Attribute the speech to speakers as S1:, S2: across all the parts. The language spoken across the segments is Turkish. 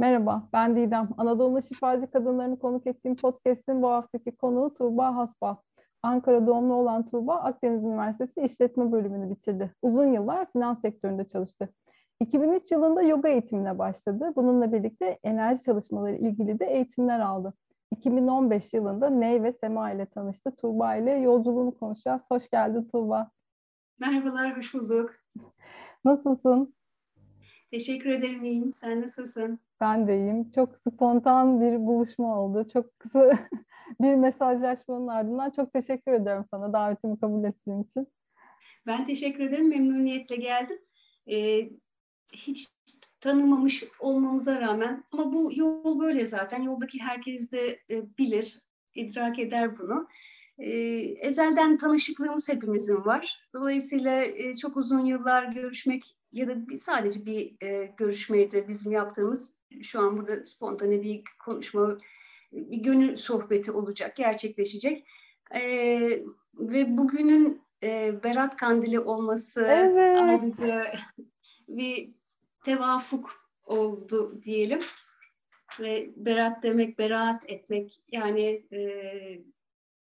S1: Merhaba, ben Didem. Anadolu Şifacı Kadınlarını konuk ettiğim podcast'in bu haftaki konuğu Tuğba Hasba. Ankara doğumlu olan Tuğba, Akdeniz Üniversitesi İşletme Bölümünü bitirdi. Uzun yıllar finans sektöründe çalıştı. 2003 yılında yoga eğitimine başladı. Bununla birlikte enerji çalışmaları ilgili de eğitimler aldı. 2015 yılında Ney ve Sema ile tanıştı. Tuğba ile yolculuğunu konuşacağız. Hoş geldin Tuğba.
S2: Merhabalar, hoş bulduk.
S1: Nasılsın?
S2: Teşekkür ederim, iyiyim. Sen nasılsın?
S1: Ben de iyiyim. Çok spontan bir buluşma oldu. Çok kısa bir mesajlaşmanın ardından çok teşekkür ederim sana davetimi kabul ettiğin için.
S2: Ben teşekkür ederim. Memnuniyetle geldim. Ee, hiç tanımamış olmamıza rağmen ama bu yol böyle zaten. Yoldaki herkes de e, bilir, idrak eder bunu. E, ezelden tanışıklığımız hepimizin var. Dolayısıyla e, çok uzun yıllar görüşmek ya da bir, sadece bir e, görüşmeydi bizim yaptığımız. Şu an burada spontane bir konuşma, bir gönül sohbeti olacak, gerçekleşecek. E, ve bugünün e, Berat Kandili olması evet. ayrıca bir tevafuk oldu diyelim. Ve berat demek, beraat etmek yani e,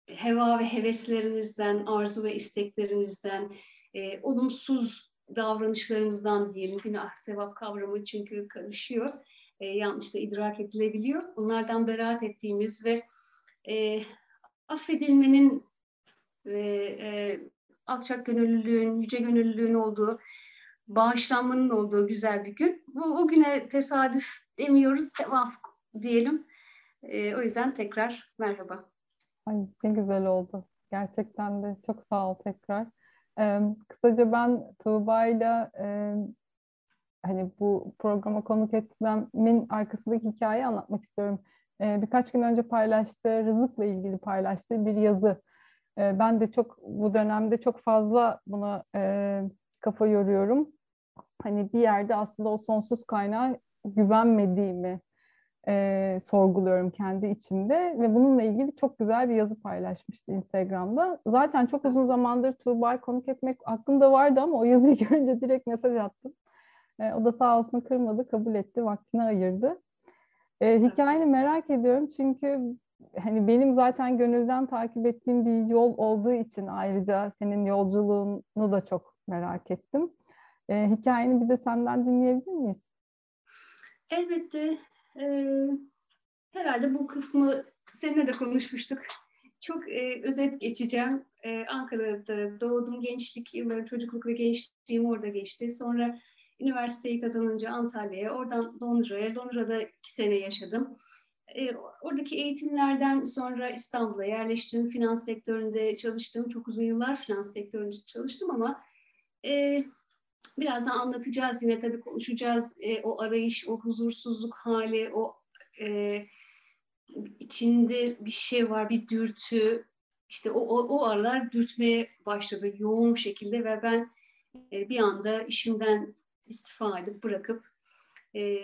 S2: heva ve heveslerimizden, arzu ve isteklerimizden, e, olumsuz davranışlarımızdan diyelim günah sevap kavramı çünkü karışıyor. E, yanlış da idrak edilebiliyor. Bunlardan beraat ettiğimiz ve e, affedilmenin ve e, alçak gönüllülüğün, yüce gönüllülüğün olduğu, bağışlanmanın olduğu güzel bir gün. Bu o güne tesadüf demiyoruz, tevafuk diyelim. E, o yüzden tekrar merhaba.
S1: Ay ne güzel oldu. Gerçekten de çok sağ ol tekrar. Ee, kısaca ben Tuğba'yla e, hani bu programa konuk etmemin arkasındaki hikayeyi anlatmak istiyorum. Ee, birkaç gün önce paylaştığı, rızıkla ilgili paylaştığı bir yazı. Ee, ben de çok bu dönemde çok fazla buna e, kafa yoruyorum. Hani bir yerde aslında o sonsuz kaynağa güvenmediğimi e, sorguluyorum kendi içimde ve bununla ilgili çok güzel bir yazı paylaşmıştı Instagram'da. Zaten çok uzun zamandır Tuğba'yı konuk etmek aklımda vardı ama o yazıyı görünce direkt mesaj attım. E, o da sağ olsun kırmadı, kabul etti, vaktini ayırdı. E, hikayeni merak ediyorum çünkü hani benim zaten gönülden takip ettiğim bir yol olduğu için ayrıca senin yolculuğunu da çok merak ettim. E, hikayeni bir de senden dinleyebilir miyiz?
S2: Elbette. Ee, herhalde bu kısmı seninle de konuşmuştuk. Çok e, özet geçeceğim. E, Ankara'da doğdum. Gençlik yılları, çocukluk ve gençliğim orada geçti. Sonra üniversiteyi kazanınca Antalya'ya, oradan Londra'ya. Londra'da iki sene yaşadım. E, oradaki eğitimlerden sonra İstanbul'a yerleştim. Finans sektöründe çalıştım. Çok uzun yıllar finans sektöründe çalıştım ama e, birazdan anlatacağız yine tabii konuşacağız. E, o arayış, o huzursuzluk hali, o e, içinde bir şey var, bir dürtü. İşte o, o, o aralar dürtmeye başladı yoğun şekilde ve ben e, bir anda işimden istifa edip bırakıp e,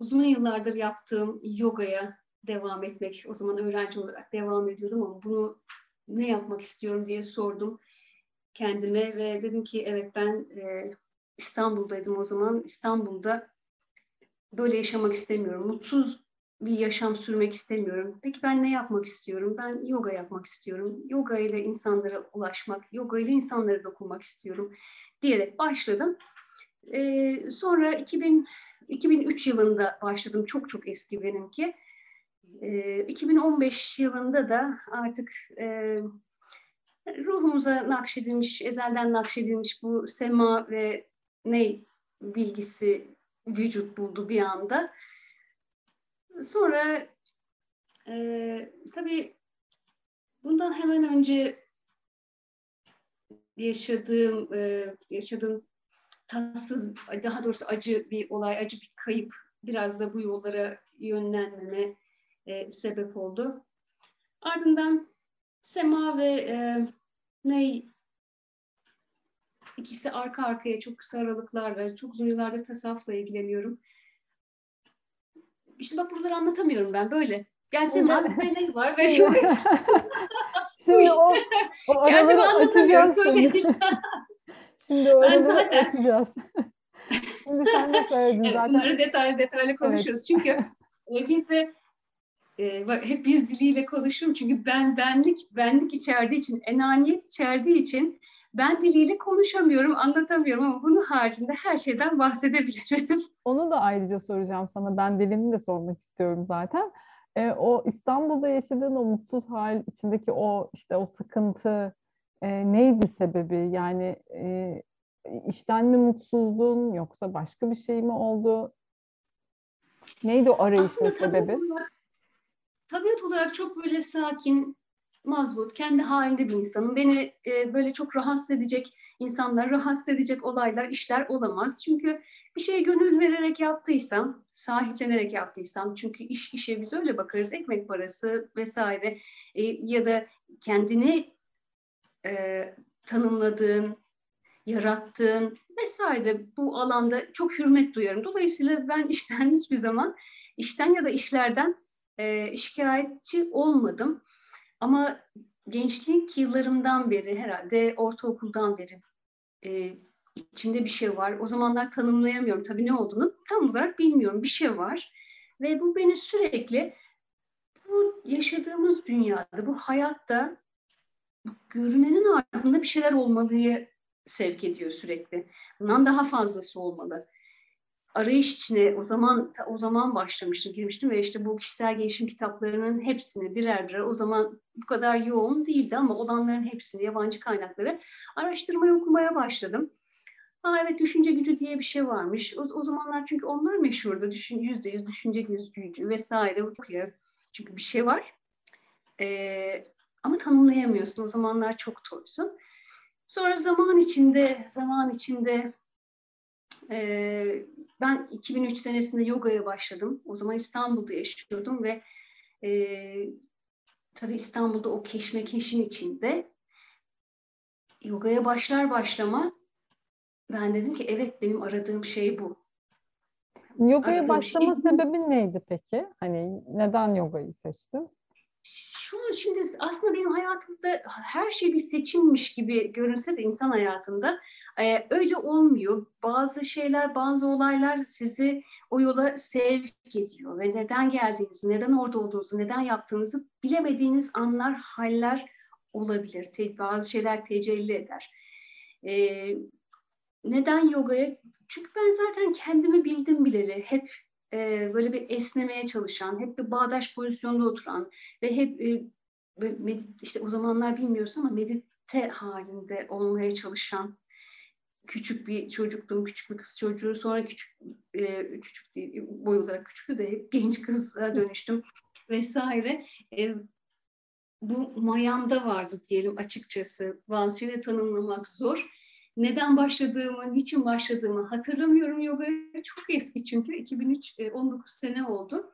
S2: uzun yıllardır yaptığım yogaya devam etmek. O zaman öğrenci olarak devam ediyordum ama bunu ne yapmak istiyorum diye sordum kendime ve dedim ki evet ben e, İstanbul'daydım o zaman. İstanbul'da böyle yaşamak istemiyorum. Mutsuz bir yaşam sürmek istemiyorum. Peki ben ne yapmak istiyorum? Ben yoga yapmak istiyorum. Yoga ile insanlara ulaşmak, yoga ile insanlara dokunmak istiyorum diyerek başladım. Ee, sonra 2000, 2003 yılında başladım. Çok çok eski benimki. Ee, 2015 yılında da artık e, ruhumuza nakşedilmiş, ezelden nakşedilmiş bu sema ve ne bilgisi vücut buldu bir anda. Sonra e, tabii bundan hemen önce yaşadığım e, yaşadığım tatsız, daha doğrusu acı bir olay, acı bir kayıp biraz da bu yollara yönlenmeme e, sebep oldu. Ardından Sema ve e, Ney İkisi arka arkaya çok kısa aralıklarla, çok uzun yıllardır tasavvufla ilgileniyorum. İşte bak buraları anlatamıyorum ben böyle. Gelsem anlatmaya ne var ve yok. Şimdi o, o Kendimi anlatamıyorum. Söyle
S1: Şimdi o ben zaten, açacağız. Şimdi sen de söyledin
S2: evet,
S1: zaten.
S2: Bunları detaylı detaylı konuşuruz. Evet. Çünkü e, biz de e, hep biz diliyle konuşurum. Çünkü ben benlik, benlik içerdiği için, enaniyet içerdiği için ben diliyle konuşamıyorum, anlatamıyorum ama bunun haricinde her şeyden bahsedebiliriz.
S1: Onu da ayrıca soracağım sana. Ben dilini de sormak istiyorum zaten. E, o İstanbul'da yaşadığın o mutsuz hal, içindeki o işte o sıkıntı e, neydi sebebi? Yani e, işten mi mutsuzdun yoksa başka bir şey mi oldu? Neydi o arayışın sebebi?
S2: Tabiat olarak, tabiat olarak çok böyle sakin, mazbut, kendi halinde bir insanım. Beni e, böyle çok rahatsız edecek insanlar, rahatsız edecek olaylar, işler olamaz. Çünkü bir şeye gönül vererek yaptıysam, sahiplenerek yaptıysam, çünkü iş işe biz öyle bakarız, ekmek parası vesaire e, ya da kendini e, tanımladığın, yarattığın vesaire bu alanda çok hürmet duyarım. Dolayısıyla ben işten hiçbir zaman, işten ya da işlerden e, şikayetçi olmadım. Ama gençlik yıllarımdan beri herhalde ortaokuldan beri e, içimde bir şey var. O zamanlar tanımlayamıyorum tabii ne olduğunu tam olarak bilmiyorum. Bir şey var ve bu beni sürekli bu yaşadığımız dünyada, bu hayatta görünenin ardında bir şeyler olmalıyı sevk ediyor sürekli. Bundan daha fazlası olmalı arayış içine o zaman o zaman başlamıştım, girmiştim ve işte bu kişisel gelişim kitaplarının hepsini birer birer o zaman bu kadar yoğun değildi ama olanların hepsini yabancı kaynakları araştırmaya okumaya başladım. Aa evet düşünce gücü diye bir şey varmış. O, o zamanlar çünkü onlar meşhurdu. Düşün, yüzde yüz düşünce gücü vesaire. Çünkü bir şey var. Ee, ama tanımlayamıyorsun. O zamanlar çok toysun. Sonra zaman içinde, zaman içinde e, ben 2003 senesinde yogaya başladım. O zaman İstanbul'da yaşıyordum ve e, tabii İstanbul'da o keşmekeşin içinde yogaya başlar başlamaz ben dedim ki evet benim aradığım şey bu.
S1: Yogaya aradığım başlama şey... sebebin neydi peki? Hani neden yogayı seçtin?
S2: Şu şimdi aslında benim hayatımda her şey bir seçimmiş gibi görünse de insan hayatında e, öyle olmuyor. Bazı şeyler, bazı olaylar sizi o yola sevk ediyor ve neden geldiğinizi, neden orada olduğunuzu, neden yaptığınızı bilemediğiniz anlar, haller olabilir. Te, bazı şeyler tecelli eder. E, neden yogaya? Çünkü ben zaten kendimi bildim bileli. Hep e, böyle bir esnemeye çalışan, hep bir bağdaş pozisyonda oturan ve hep e, medit, işte o zamanlar bilmiyorsun ama medite halinde olmaya çalışan küçük bir çocuktum, küçük bir kız çocuğu. Sonra küçük e, küçük değil, boy olarak küçüktü de hep genç kıza dönüştüm vesaire. E, bu mayamda vardı diyelim açıkçası. Bazı şeyleri tanımlamak zor. Neden başladığımı, niçin başladığımı hatırlamıyorum yogaya. Çok eski çünkü. 2003, 19 e, sene oldu.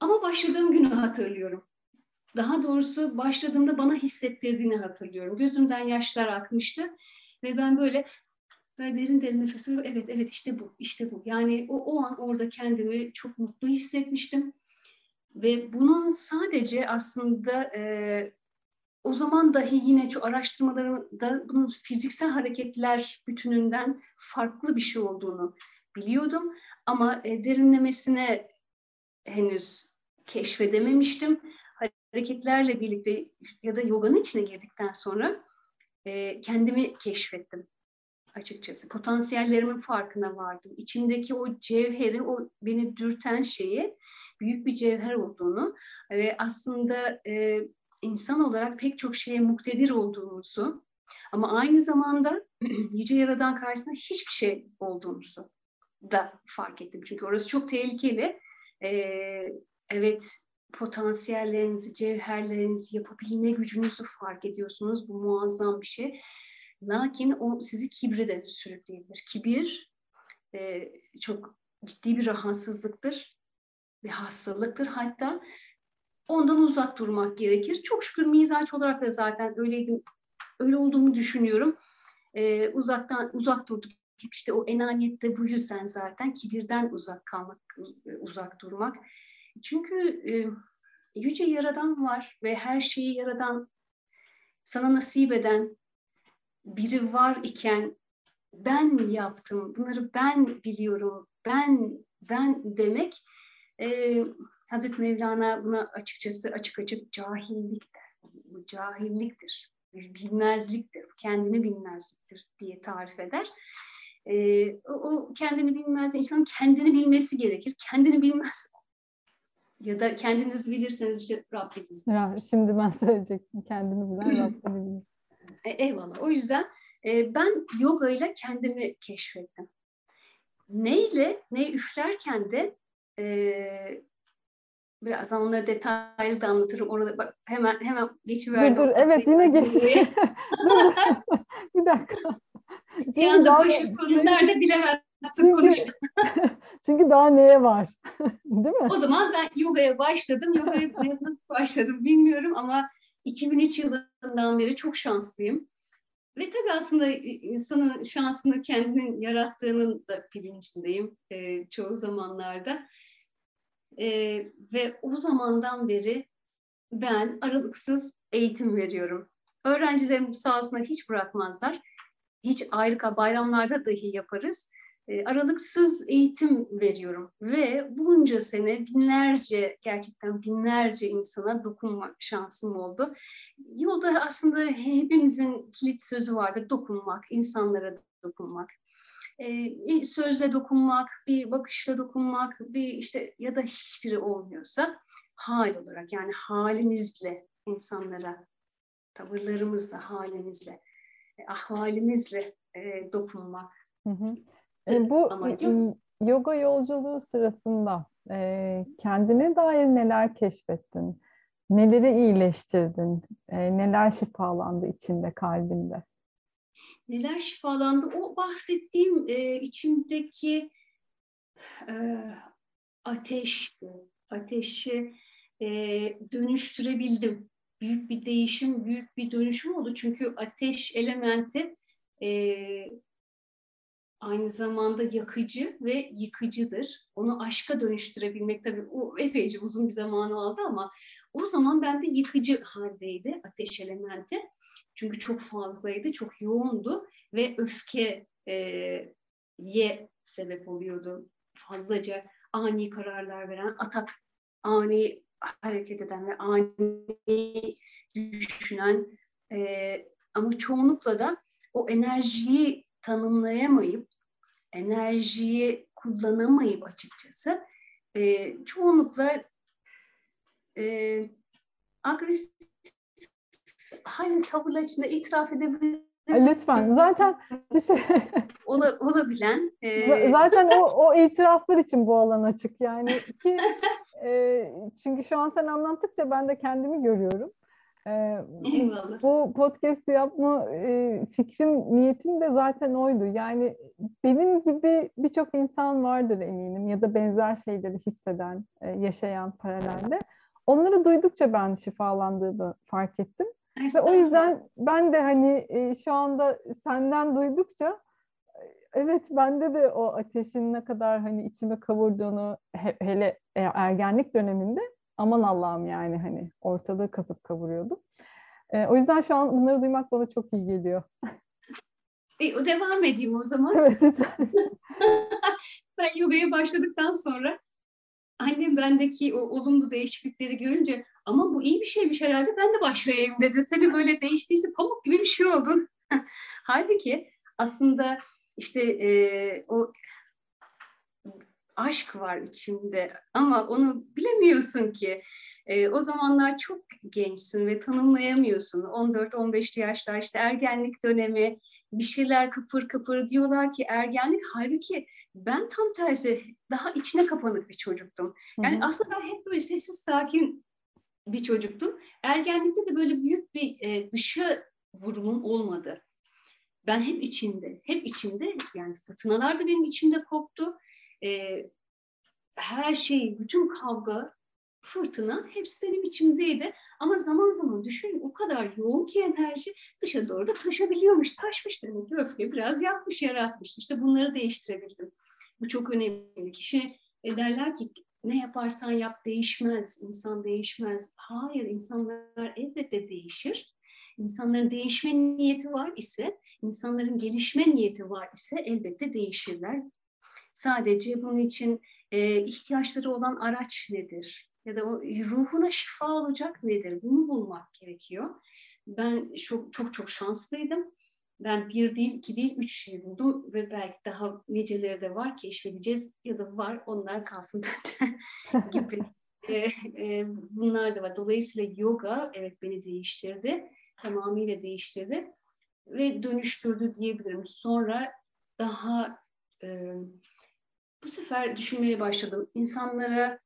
S2: Ama başladığım günü hatırlıyorum. Daha doğrusu başladığımda bana hissettirdiğini hatırlıyorum. Gözümden yaşlar akmıştı ve ben böyle böyle derin derin nefes alıyorum. Evet, evet işte bu, işte bu. Yani o, o an orada kendimi çok mutlu hissetmiştim. Ve bunun sadece aslında e, o zaman dahi yine şu araştırmalarımda bunun fiziksel hareketler bütününden farklı bir şey olduğunu biliyordum. Ama e, derinlemesine henüz keşfedememiştim. Hareketlerle birlikte ya da yoganın içine girdikten sonra e, kendimi keşfettim açıkçası. Potansiyellerimin farkına vardım. İçimdeki o cevherin, o beni dürten şeyi büyük bir cevher olduğunu ve aslında e, insan olarak pek çok şeye muktedir olduğumuzu ama aynı zamanda Yüce Yaradan karşısında hiçbir şey olduğumuzu da fark ettim. Çünkü orası çok tehlikeli. Ee, evet potansiyellerinizi, cevherlerinizi, yapabilme gücünüzü fark ediyorsunuz. Bu muazzam bir şey. Lakin o sizi kibre de sürükleyebilir. Kibir e, çok ciddi bir rahatsızlıktır bir hastalıktır. Hatta ondan uzak durmak gerekir. Çok şükür mizaç olarak da zaten öyleydim, öyle olduğumu düşünüyorum. Ee, uzaktan uzak durduk. İşte o enaniyette bu yüzden zaten kibirden uzak kalmak, uzak durmak. Çünkü e, yüce yaradan var ve her şeyi yaradan sana nasip eden biri var iken ben yaptım, bunları ben biliyorum, ben ben demek e, Hazreti Mevlana buna açıkçası açık açık cahillik der. Bu cahilliktir, bilmezliktir, kendini bilmezliktir diye tarif eder. E, o, o kendini bilmez, insanın kendini bilmesi gerekir. Kendini bilmez ya da kendiniz bilirseniz işte Rabbiniz.
S1: Ya, şimdi ben söyleyecektim kendini bilen Rabbini
S2: e, eyvallah. O yüzden e, ben yoga ile kendimi keşfettim. Neyle, ne üflerken de e, birazdan onları detaylı da anlatırım. Orada bak hemen hemen geçiverdim.
S1: Dur dur evet yine geçti. bir dakika.
S2: Çünkü bir anda daha, başı nerede bilemezsin konuş.
S1: çünkü daha neye var? Değil mi?
S2: O zaman ben yogaya başladım. Yogaya nasıl başladım bilmiyorum ama 2003 yılından beri çok şanslıyım. Ve tabii aslında insanın şansını kendinin yarattığının da bilincindeyim e, çoğu zamanlarda. E, ve o zamandan beri ben aralıksız eğitim veriyorum. Öğrencilerim bu sahasına hiç bırakmazlar. Hiç ayrı bayramlarda dahi yaparız. E, aralıksız eğitim veriyorum ve bunca sene binlerce gerçekten binlerce insana dokunma şansım oldu. Yolda aslında hepimizin kilit sözü vardır dokunmak, insanlara dokunmak. E, sözle dokunmak, bir bakışla dokunmak, bir işte ya da hiçbiri olmuyorsa hal olarak yani halimizle insanlara, tavırlarımızla, halimizle, e, ahvalimizle e, dokunmak. Hı hı.
S1: E, bu amacım. yoga yolculuğu sırasında e, kendine dair neler keşfettin? Neleri iyileştirdin? E, neler şifalandı içinde, kalbinde?
S2: Neler şifalandı? O bahsettiğim e, içimdeki e, ateşti. Ateşi e, dönüştürebildim. Büyük bir değişim, büyük bir dönüşüm oldu. Çünkü ateş elementi e, aynı zamanda yakıcı ve yıkıcıdır. Onu aşka dönüştürebilmek tabii o epeyce uzun bir zaman aldı ama o zaman ben de yıkıcı haldeydi ateş elementi. Çünkü çok fazlaydı, çok yoğundu ve öfke e, ye sebep oluyordu. Fazlaca ani kararlar veren, atak, ani hareket eden ve ani düşünen e, ama çoğunlukla da o enerjiyi tanımlayamayıp enerjiyi kullanamayıp açıkçası e, çoğunlukla e, agresif hal tavırlar içinde itiraf edebilir.
S1: Lütfen. Zaten bir şey...
S2: Ola, olabilen. E...
S1: Zaten o, o itiraflar için bu alan açık. Yani ki e, çünkü şu an sen anlattıkça ben de kendimi görüyorum.
S2: Eyvallah.
S1: Bu podcast yapma e, fikrim, niyetim de zaten oydu. Yani benim gibi birçok insan vardır eminim ya da benzer şeyleri hisseden, e, yaşayan paralelde. Onları duydukça ben şifalandığımı fark ettim. Ve o yüzden ben de hani e, şu anda senden duydukça evet bende de o ateşin ne kadar hani içime kavurduğunu he, hele ergenlik döneminde aman Allah'ım yani hani ortalığı kasıp kavuruyordum. E, o yüzden şu an bunları duymak bana çok iyi geliyor.
S2: E, devam edeyim o zaman.
S1: Evet
S2: ben yogaya başladıktan sonra annem bendeki o olumlu değişiklikleri görünce ama bu iyi bir şeymiş herhalde ben de başlayayım dedi. Seni böyle değiştiyse pamuk gibi bir şey oldun. Halbuki aslında işte e, o aşk var içinde ama onu bilemiyorsun ki. E, o zamanlar çok gençsin ve tanımlayamıyorsun. 14-15 yaşlar işte ergenlik dönemi bir şeyler kıpır kıpır diyorlar ki ergenlik halbuki ben tam tersi daha içine kapanık bir çocuktum. Yani Hı-hı. aslında hep böyle sessiz sakin bir çocuktum. Ergenlikte de böyle büyük bir e, dışa vurumum olmadı. Ben hep içinde, hep içinde yani fırtınalar da benim içimde koptu e, her şey, bütün kavga, fırtına hepsi benim içimdeydi. Ama zaman zaman düşünün o kadar yoğun ki enerji dışa doğru da taşabiliyormuş. Taşmış demek ki öfke biraz yapmış, yaratmış. İşte bunları değiştirebildim. Bu çok önemli. Kişi e, derler ki ne yaparsan yap değişmez, insan değişmez. Hayır, insanlar elbette değişir. İnsanların değişme niyeti var ise, insanların gelişme niyeti var ise elbette değişirler. Sadece bunun için e, ihtiyaçları olan araç nedir? Ya da o ruhuna şifa olacak nedir? Bunu bulmak gerekiyor. Ben çok çok çok şanslıydım. Ben bir değil, iki değil, üç şey buldum ve belki daha niceleri de var keşfedeceğiz ya da var onlar kalsın gibi. e, e, bunlar da var. Dolayısıyla yoga evet beni değiştirdi. Tamamıyla değiştirdi ve dönüştürdü diyebilirim. Sonra daha e, bu sefer düşünmeye başladım. İnsanlara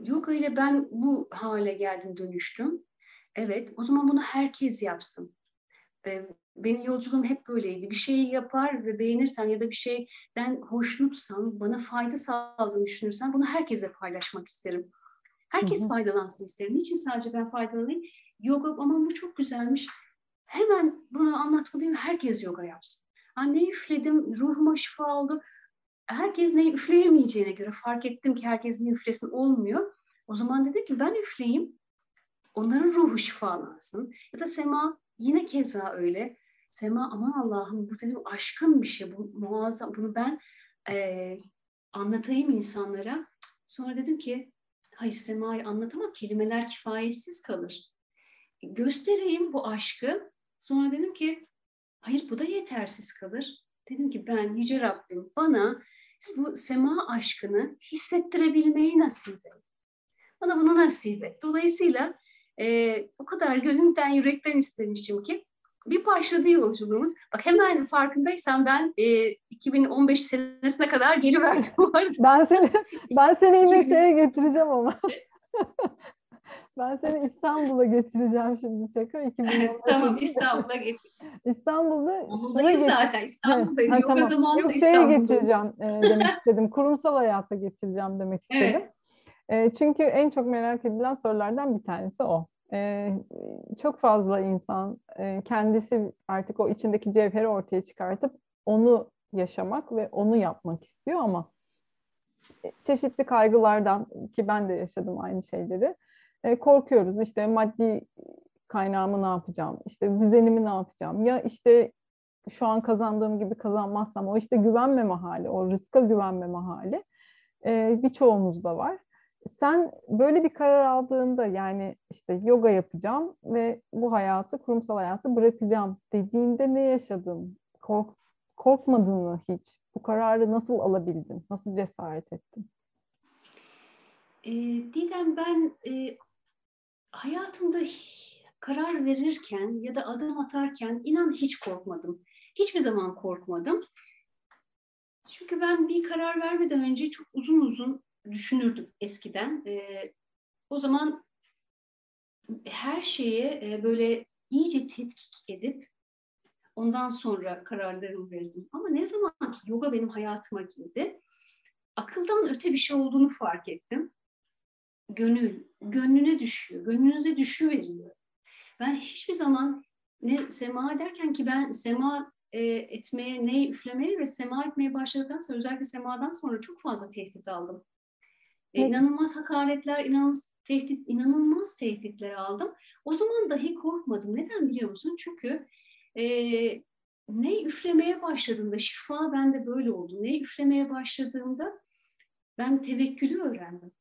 S2: yoga ile ben bu hale geldim, dönüştüm. Evet, o zaman bunu herkes yapsın. E, benim yolculuğum hep böyleydi. Bir şeyi yapar ve beğenirsem ya da bir şeyden hoşnutsam, bana fayda sağladığını düşünürsem bunu herkese paylaşmak isterim. Herkes hı hı. faydalansın isterim. Niçin sadece ben faydalanayım? Yoga ama bu çok güzelmiş. Hemen bunu anlatmalıyım. Herkes yoga yapsın. Anne üfledim, ruhuma şifa oldu. Herkes neyi üfleyemeyeceğine göre fark ettim ki herkes ne üflesin olmuyor. O zaman dedim ki ben üfleyeyim. Onların ruhu şifalansın. Ya da Sema yine keza öyle. Sema aman Allah'ım bu dedim aşkın bir şey. Bu muazzam. Bunu ben e, anlatayım insanlara. Sonra dedim ki hayır Sema'yı anlatamam. Kelimeler kifayetsiz kalır. Göstereyim bu aşkı. Sonra dedim ki hayır bu da yetersiz kalır. Dedim ki ben Yüce Rabbim bana bu sema aşkını hissettirebilmeyi nasip et. Bana bunu nasip et. Dolayısıyla e, o kadar gönülden, yürekten istemişim ki bir başladı yolculuğumuz. Bak hemen farkındaysam ben e, 2015 senesine kadar geliverdim.
S1: ben seni ben seni yine şeye getireceğim ama. ben seni İstanbul'a getireceğim şimdi tekrar 2015.
S2: tamam İstanbul'a getir.
S1: İstanbul'da
S2: İstanbul'dayız zaten. İstanbul'dayız. Ha,
S1: tamam. zamanında Yok, şeye getireceğim e, demek istedim. Kurumsal hayata getireceğim demek istedim. Evet. E, çünkü en çok merak edilen sorulardan bir tanesi o. Ee, çok fazla insan e, kendisi artık o içindeki cevheri ortaya çıkartıp onu yaşamak ve onu yapmak istiyor ama e, çeşitli kaygılardan ki ben de yaşadım aynı şeyleri e, korkuyoruz. İşte maddi kaynağımı ne yapacağım? İşte düzenimi ne yapacağım? Ya işte şu an kazandığım gibi kazanmazsam o işte güvenmeme hali, o rızka güvenmeme hali e, birçoğumuzda var sen böyle bir karar aldığında yani işte yoga yapacağım ve bu hayatı, kurumsal hayatı bırakacağım dediğinde ne yaşadın? Kork, korkmadın mı hiç? Bu kararı nasıl alabildin? Nasıl cesaret ettin?
S2: E, Didem ben e, hayatımda karar verirken ya da adım atarken inan hiç korkmadım. Hiçbir zaman korkmadım. Çünkü ben bir karar vermeden önce çok uzun uzun düşünürdüm eskiden. E, o zaman her şeye e, böyle iyice tetkik edip ondan sonra kararlarımı verdim. Ama ne zaman ki yoga benim hayatıma girdi, akıldan öte bir şey olduğunu fark ettim. Gönül, gönlüne düşüyor, gönlünüze düşüveriyor. Ben hiçbir zaman ne sema derken ki ben sema e, etmeye, ne üflemeye ve sema etmeye başladıktan sonra özellikle semadan sonra çok fazla tehdit aldım. E, inanılmaz hakaretler, inanılmaz tehdit, inanılmaz tehditler aldım. O zaman dahi korkmadım. Neden biliyor musun? Çünkü e, ne üflemeye başladığımda, şifa bende böyle oldu. Ne üflemeye başladığımda ben tevekkülü öğrendim.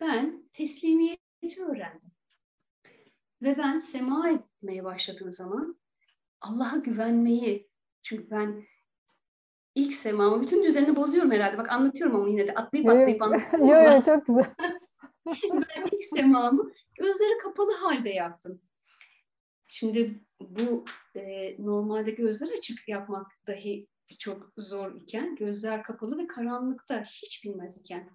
S2: Ben teslimiyeti öğrendim. Ve ben sema etmeye başladığım zaman Allah'a güvenmeyi, çünkü ben ilk semamı, bütün düzenini bozuyorum herhalde. Bak anlatıyorum ama yine de atlayıp atlayıp anlatıyorum.
S1: Yok yok çok güzel.
S2: ben ilk semamı gözleri kapalı halde yaptım. Şimdi bu e, normalde gözler açık yapmak dahi çok zor iken, gözler kapalı ve karanlıkta hiç bilmez iken.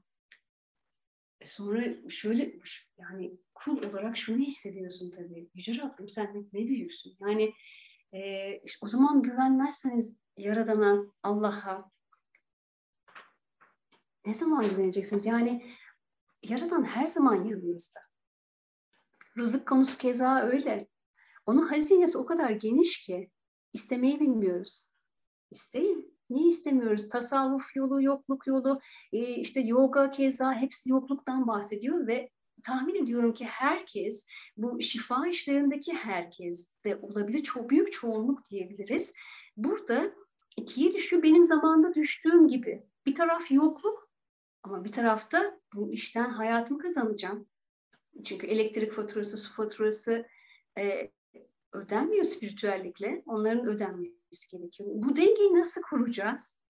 S2: E sonra şöyle yani kul olarak şunu hissediyorsun tabii. Yüce Rabbim sen ne, büyüksün. Yani e, o zaman güvenmezseniz Yaradan'a, Allah'a ne zaman güveneceksiniz? Yani Yaradan her zaman yanınızda. Rızık konusu keza öyle. Onun hazinesi o kadar geniş ki istemeyi bilmiyoruz. İsteyin. Niye istemiyoruz? Tasavvuf yolu, yokluk yolu, e, işte yoga keza hepsi yokluktan bahsediyor ve tahmin ediyorum ki herkes, bu şifa işlerindeki herkes de olabilir, çok büyük çoğunluk diyebiliriz. Burada ikiye düşüyor, benim zamanda düştüğüm gibi. Bir taraf yokluk ama bir tarafta bu işten hayatımı kazanacağım. Çünkü elektrik faturası, su faturası e, ödenmiyor spiritüellikle. Onların ödenmesi gerekiyor. Bu dengeyi nasıl kuracağız?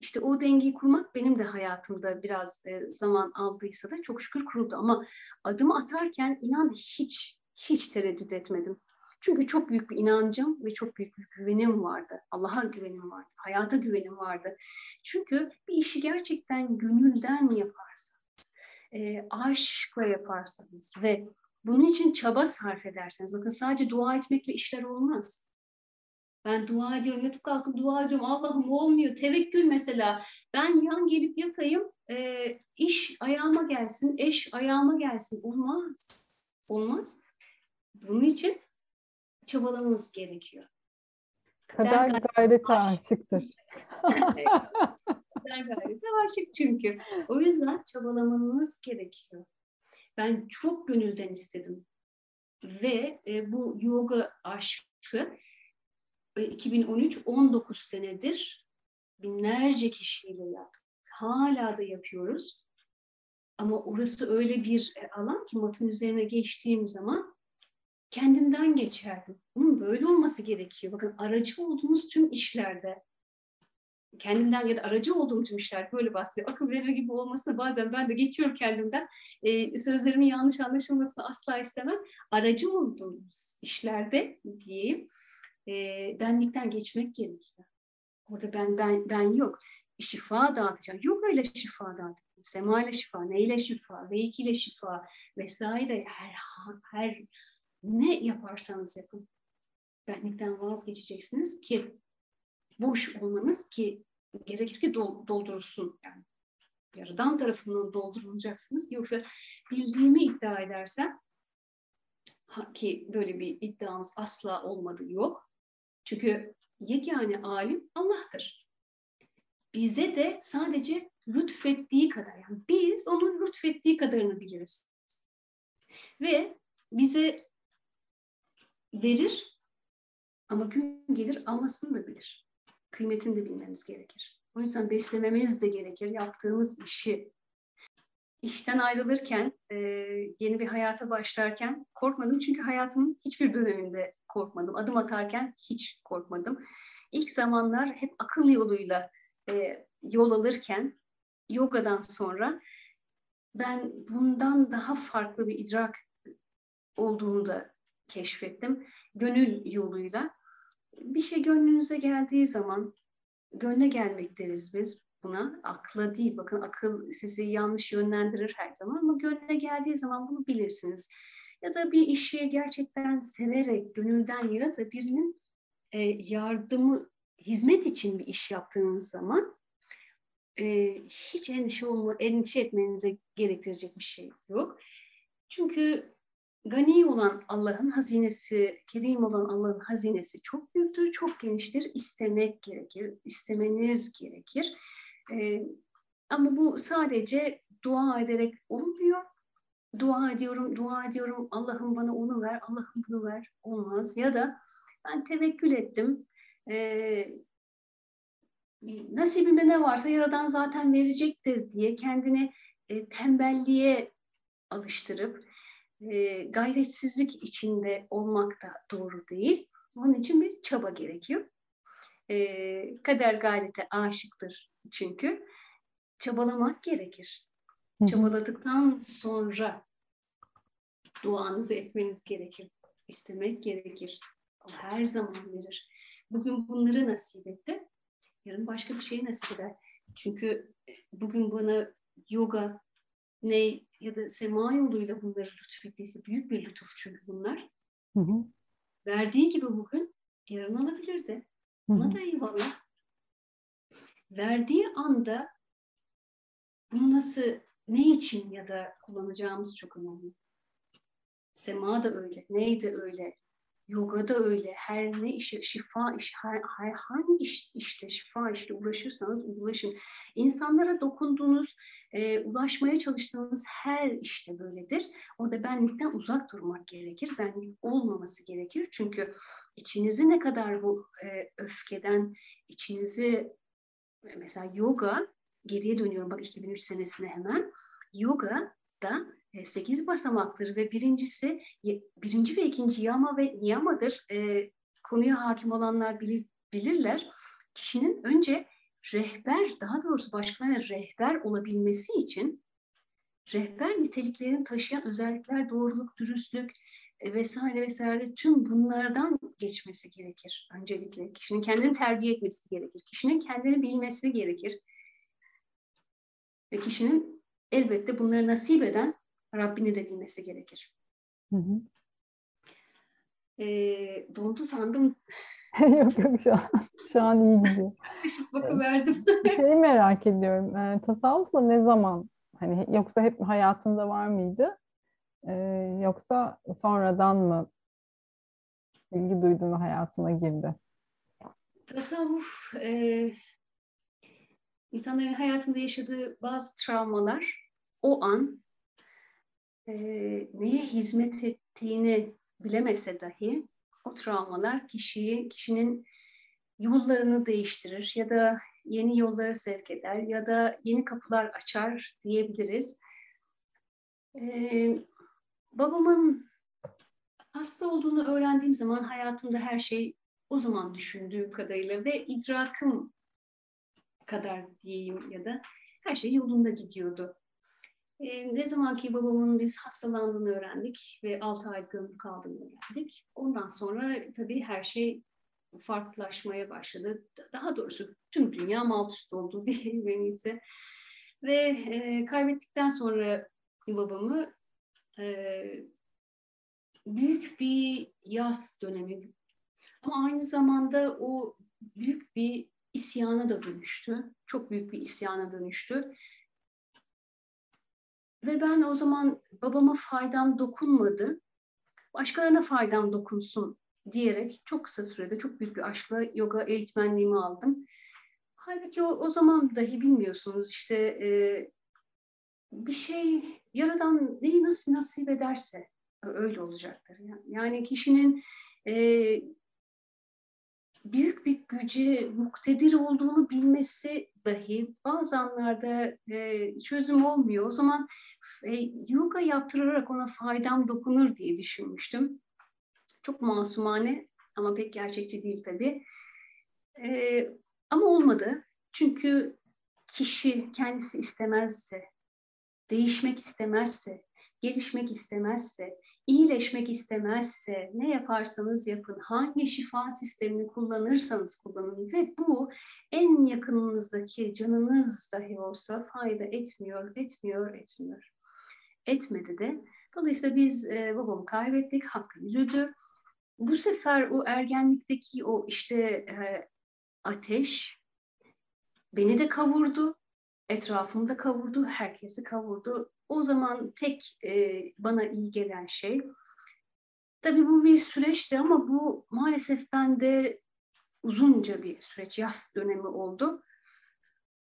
S2: İşte o dengeyi kurmak benim de hayatımda biraz e, zaman aldıysa da çok şükür kuruldu. Ama adımı atarken inan hiç, hiç tereddüt etmedim. Çünkü çok büyük bir inancım ve çok büyük bir güvenim vardı. Allah'a güvenim vardı, hayata güvenim vardı. Çünkü bir işi gerçekten gönülden yaparsanız, e, aşkla yaparsanız ve bunun için çaba sarf ederseniz, bakın sadece dua etmekle işler olmaz. Ben dua ediyorum, yatıp kalkıp dua ediyorum. Allah'ım olmuyor. Tevekkül mesela. Ben yan gelip yatayım, e, iş ayağıma gelsin, eş ayağıma gelsin. Olmaz. Olmaz. Bunun için çabalamamız gerekiyor.
S1: Kader gayrete aşıktır.
S2: Kader gayrete aşık çünkü. O yüzden çabalamanız gerekiyor. Ben çok gönülden istedim. Ve e, bu yoga aşkı 2013 19 senedir binlerce kişiyle yaptık. Hala da yapıyoruz. Ama orası öyle bir e, alan ki matın üzerine geçtiğim zaman kendimden geçerdim. Bunun böyle olması gerekiyor. Bakın aracı olduğunuz tüm işlerde kendimden ya da aracı olduğum tüm işler böyle bahsediyor. Akıl verir gibi olmasına bazen ben de geçiyorum kendimden. Ee, sözlerimin yanlış anlaşılmasını asla istemem. Aracı olduğum işlerde diyeyim e, benlikten geçmek gerekiyor. Orada ben, ben, yok. Şifa dağıtacağım. Yoga ile şifa dağıtacağım. Sema ile şifa, neyle şifa, reiki ile şifa vesaire her, her ne yaparsanız yapın. Benlikten vazgeçeceksiniz ki boş olmanız ki gerekir ki doldurulsun. Yani yaradan tarafından doldurulacaksınız. Yoksa bildiğimi iddia edersem ki böyle bir iddiamız asla olmadı yok. Çünkü yegane alim Allah'tır. Bize de sadece lütfettiği kadar, yani biz onun lütfettiği kadarını biliriz. Ve bize verir ama gün gelir almasını da bilir. Kıymetini de bilmemiz gerekir. O yüzden beslememiz de gerekir. Yaptığımız işi işten ayrılırken, yeni bir hayata başlarken korkmadım. Çünkü hayatımın hiçbir döneminde korkmadım. Adım atarken hiç korkmadım. İlk zamanlar hep akıl yoluyla e, yol alırken, yogadan sonra ben bundan daha farklı bir idrak olduğunu da keşfettim. Gönül yoluyla. Bir şey gönlünüze geldiği zaman, gönle gelmek deriz biz buna. Akla değil. Bakın akıl sizi yanlış yönlendirir her zaman ama gönlüne geldiği zaman bunu bilirsiniz. Ya da bir işi gerçekten severek, gönülden ya da birinin e, yardımı, hizmet için bir iş yaptığınız zaman e, hiç endişe olma, endişe etmenize gerektirecek bir şey yok. Çünkü gani olan Allah'ın hazinesi, kerim olan Allah'ın hazinesi çok büyüktür, çok geniştir. İstemek gerekir, istemeniz gerekir. E, ama bu sadece dua ederek olmuyor. Dua ediyorum, dua ediyorum, Allah'ım bana onu ver, Allah'ım bunu ver, olmaz. Ya da ben tevekkül ettim, e, nasibimde ne varsa Yaradan zaten verecektir diye kendini e, tembelliğe alıştırıp e, gayretsizlik içinde olmak da doğru değil. Onun için bir çaba gerekiyor. E, kader gayrete aşıktır çünkü çabalamak gerekir. Hı. Çabaladıktan sonra duanızı etmeniz gerekir. İstemek gerekir. O her zaman verir. Bugün bunları nasip etti. Yarın başka bir şey nasip eder. Çünkü e, bugün bana yoga ne ya da sema yoluyla bunları lütfettiyse büyük bir lütuf çünkü bunlar. Hı hı. Verdiği gibi bugün yarın alabilirdi. Buna da eyvallah verdiği anda bunu nasıl, ne için ya da kullanacağımız çok önemli. Sema da öyle, ney de öyle, Yoga da öyle. Her ne işe, şifa iş, her, herhangi iş, işte şifa işle uğraşırsanız ulaşın. İnsanlara dokunduğunuz, e, ulaşmaya çalıştığınız her işte böyledir. Orada benlikten uzak durmak gerekir. Benlik olmaması gerekir. Çünkü içinizi ne kadar bu e, öfkeden, içinizi mesela yoga, geriye dönüyorum bak 2003 senesine hemen. Yoga da 8 e, basamaktır ve birincisi birinci ve ikinci yama ve niyamadır. E, konuya hakim olanlar bilir, bilirler. Kişinin önce rehber, daha doğrusu başkalarına rehber olabilmesi için rehber niteliklerini taşıyan özellikler, doğruluk, dürüstlük e, vesaire vesaire tüm bunlardan geçmesi gerekir öncelikle. Kişinin kendini terbiye etmesi gerekir. Kişinin kendini bilmesi gerekir. Ve kişinin elbette bunları nasip eden Rabbini de bilmesi gerekir. Hı hı. E, dondu sandım.
S1: yok yok şu an, şu an iyi gidiyor.
S2: Işık bakıverdim.
S1: Şeyi merak ediyorum. E, tasavvufla ne zaman? Hani yoksa hep hayatında var mıydı? E, yoksa sonradan mı ilgi duydun ve hayatına girdi?
S2: Tasavvuf e, insanların hayatında yaşadığı bazı travmalar o an e, neye hizmet ettiğini bilemese dahi o travmalar kişiyi, kişinin yollarını değiştirir ya da yeni yollara sevk eder ya da yeni kapılar açar diyebiliriz. Ee, babamın hasta olduğunu öğrendiğim zaman hayatımda her şey o zaman düşündüğüm kadarıyla ve idrakım kadar diyeyim ya da her şey yolunda gidiyordu. E, ne zaman ki babamın biz hastalandığını öğrendik ve 6 ay gömülü kaldığını öğrendik. Ondan sonra tabii her şey farklılaşmaya başladı. Daha doğrusu tüm dünya malt üstü oldu diyelim en iyisi. Ve e, kaybettikten sonra babamı e, büyük bir yaz dönemi ama aynı zamanda o büyük bir isyana da dönüştü. Çok büyük bir isyana dönüştü. Ve ben o zaman babama faydam dokunmadı, başkalarına faydam dokunsun diyerek çok kısa sürede çok büyük bir aşkla yoga eğitmenliğimi aldım. Halbuki o, o zaman dahi bilmiyorsunuz işte e, bir şey yaradan neyi nasıl nasip ederse öyle olacaktır. Yani, yani kişinin e, büyük bir güce muktedir olduğunu bilmesi dahi bazı anlarda e, çözüm olmuyor. O zaman e, yoga yaptırarak ona faydam dokunur diye düşünmüştüm. Çok masumane ama pek gerçekçi değil tabii. E, ama olmadı. Çünkü kişi kendisi istemezse, değişmek istemezse, gelişmek istemezse, iyileşmek istemezse ne yaparsanız yapın, hangi şifa sistemini kullanırsanız kullanın ve bu en yakınınızdaki canınız dahi olsa fayda etmiyor, etmiyor, etmiyor. Etmedi de. Dolayısıyla biz e, babamı kaybettik, hakkı yürüdü. Bu sefer o ergenlikteki o işte e, ateş beni de kavurdu, etrafımda kavurdu, herkesi kavurdu. O zaman tek e, bana iyi gelen şey, tabii bu bir süreçti ama bu maalesef bende uzunca bir süreç, yaz dönemi oldu.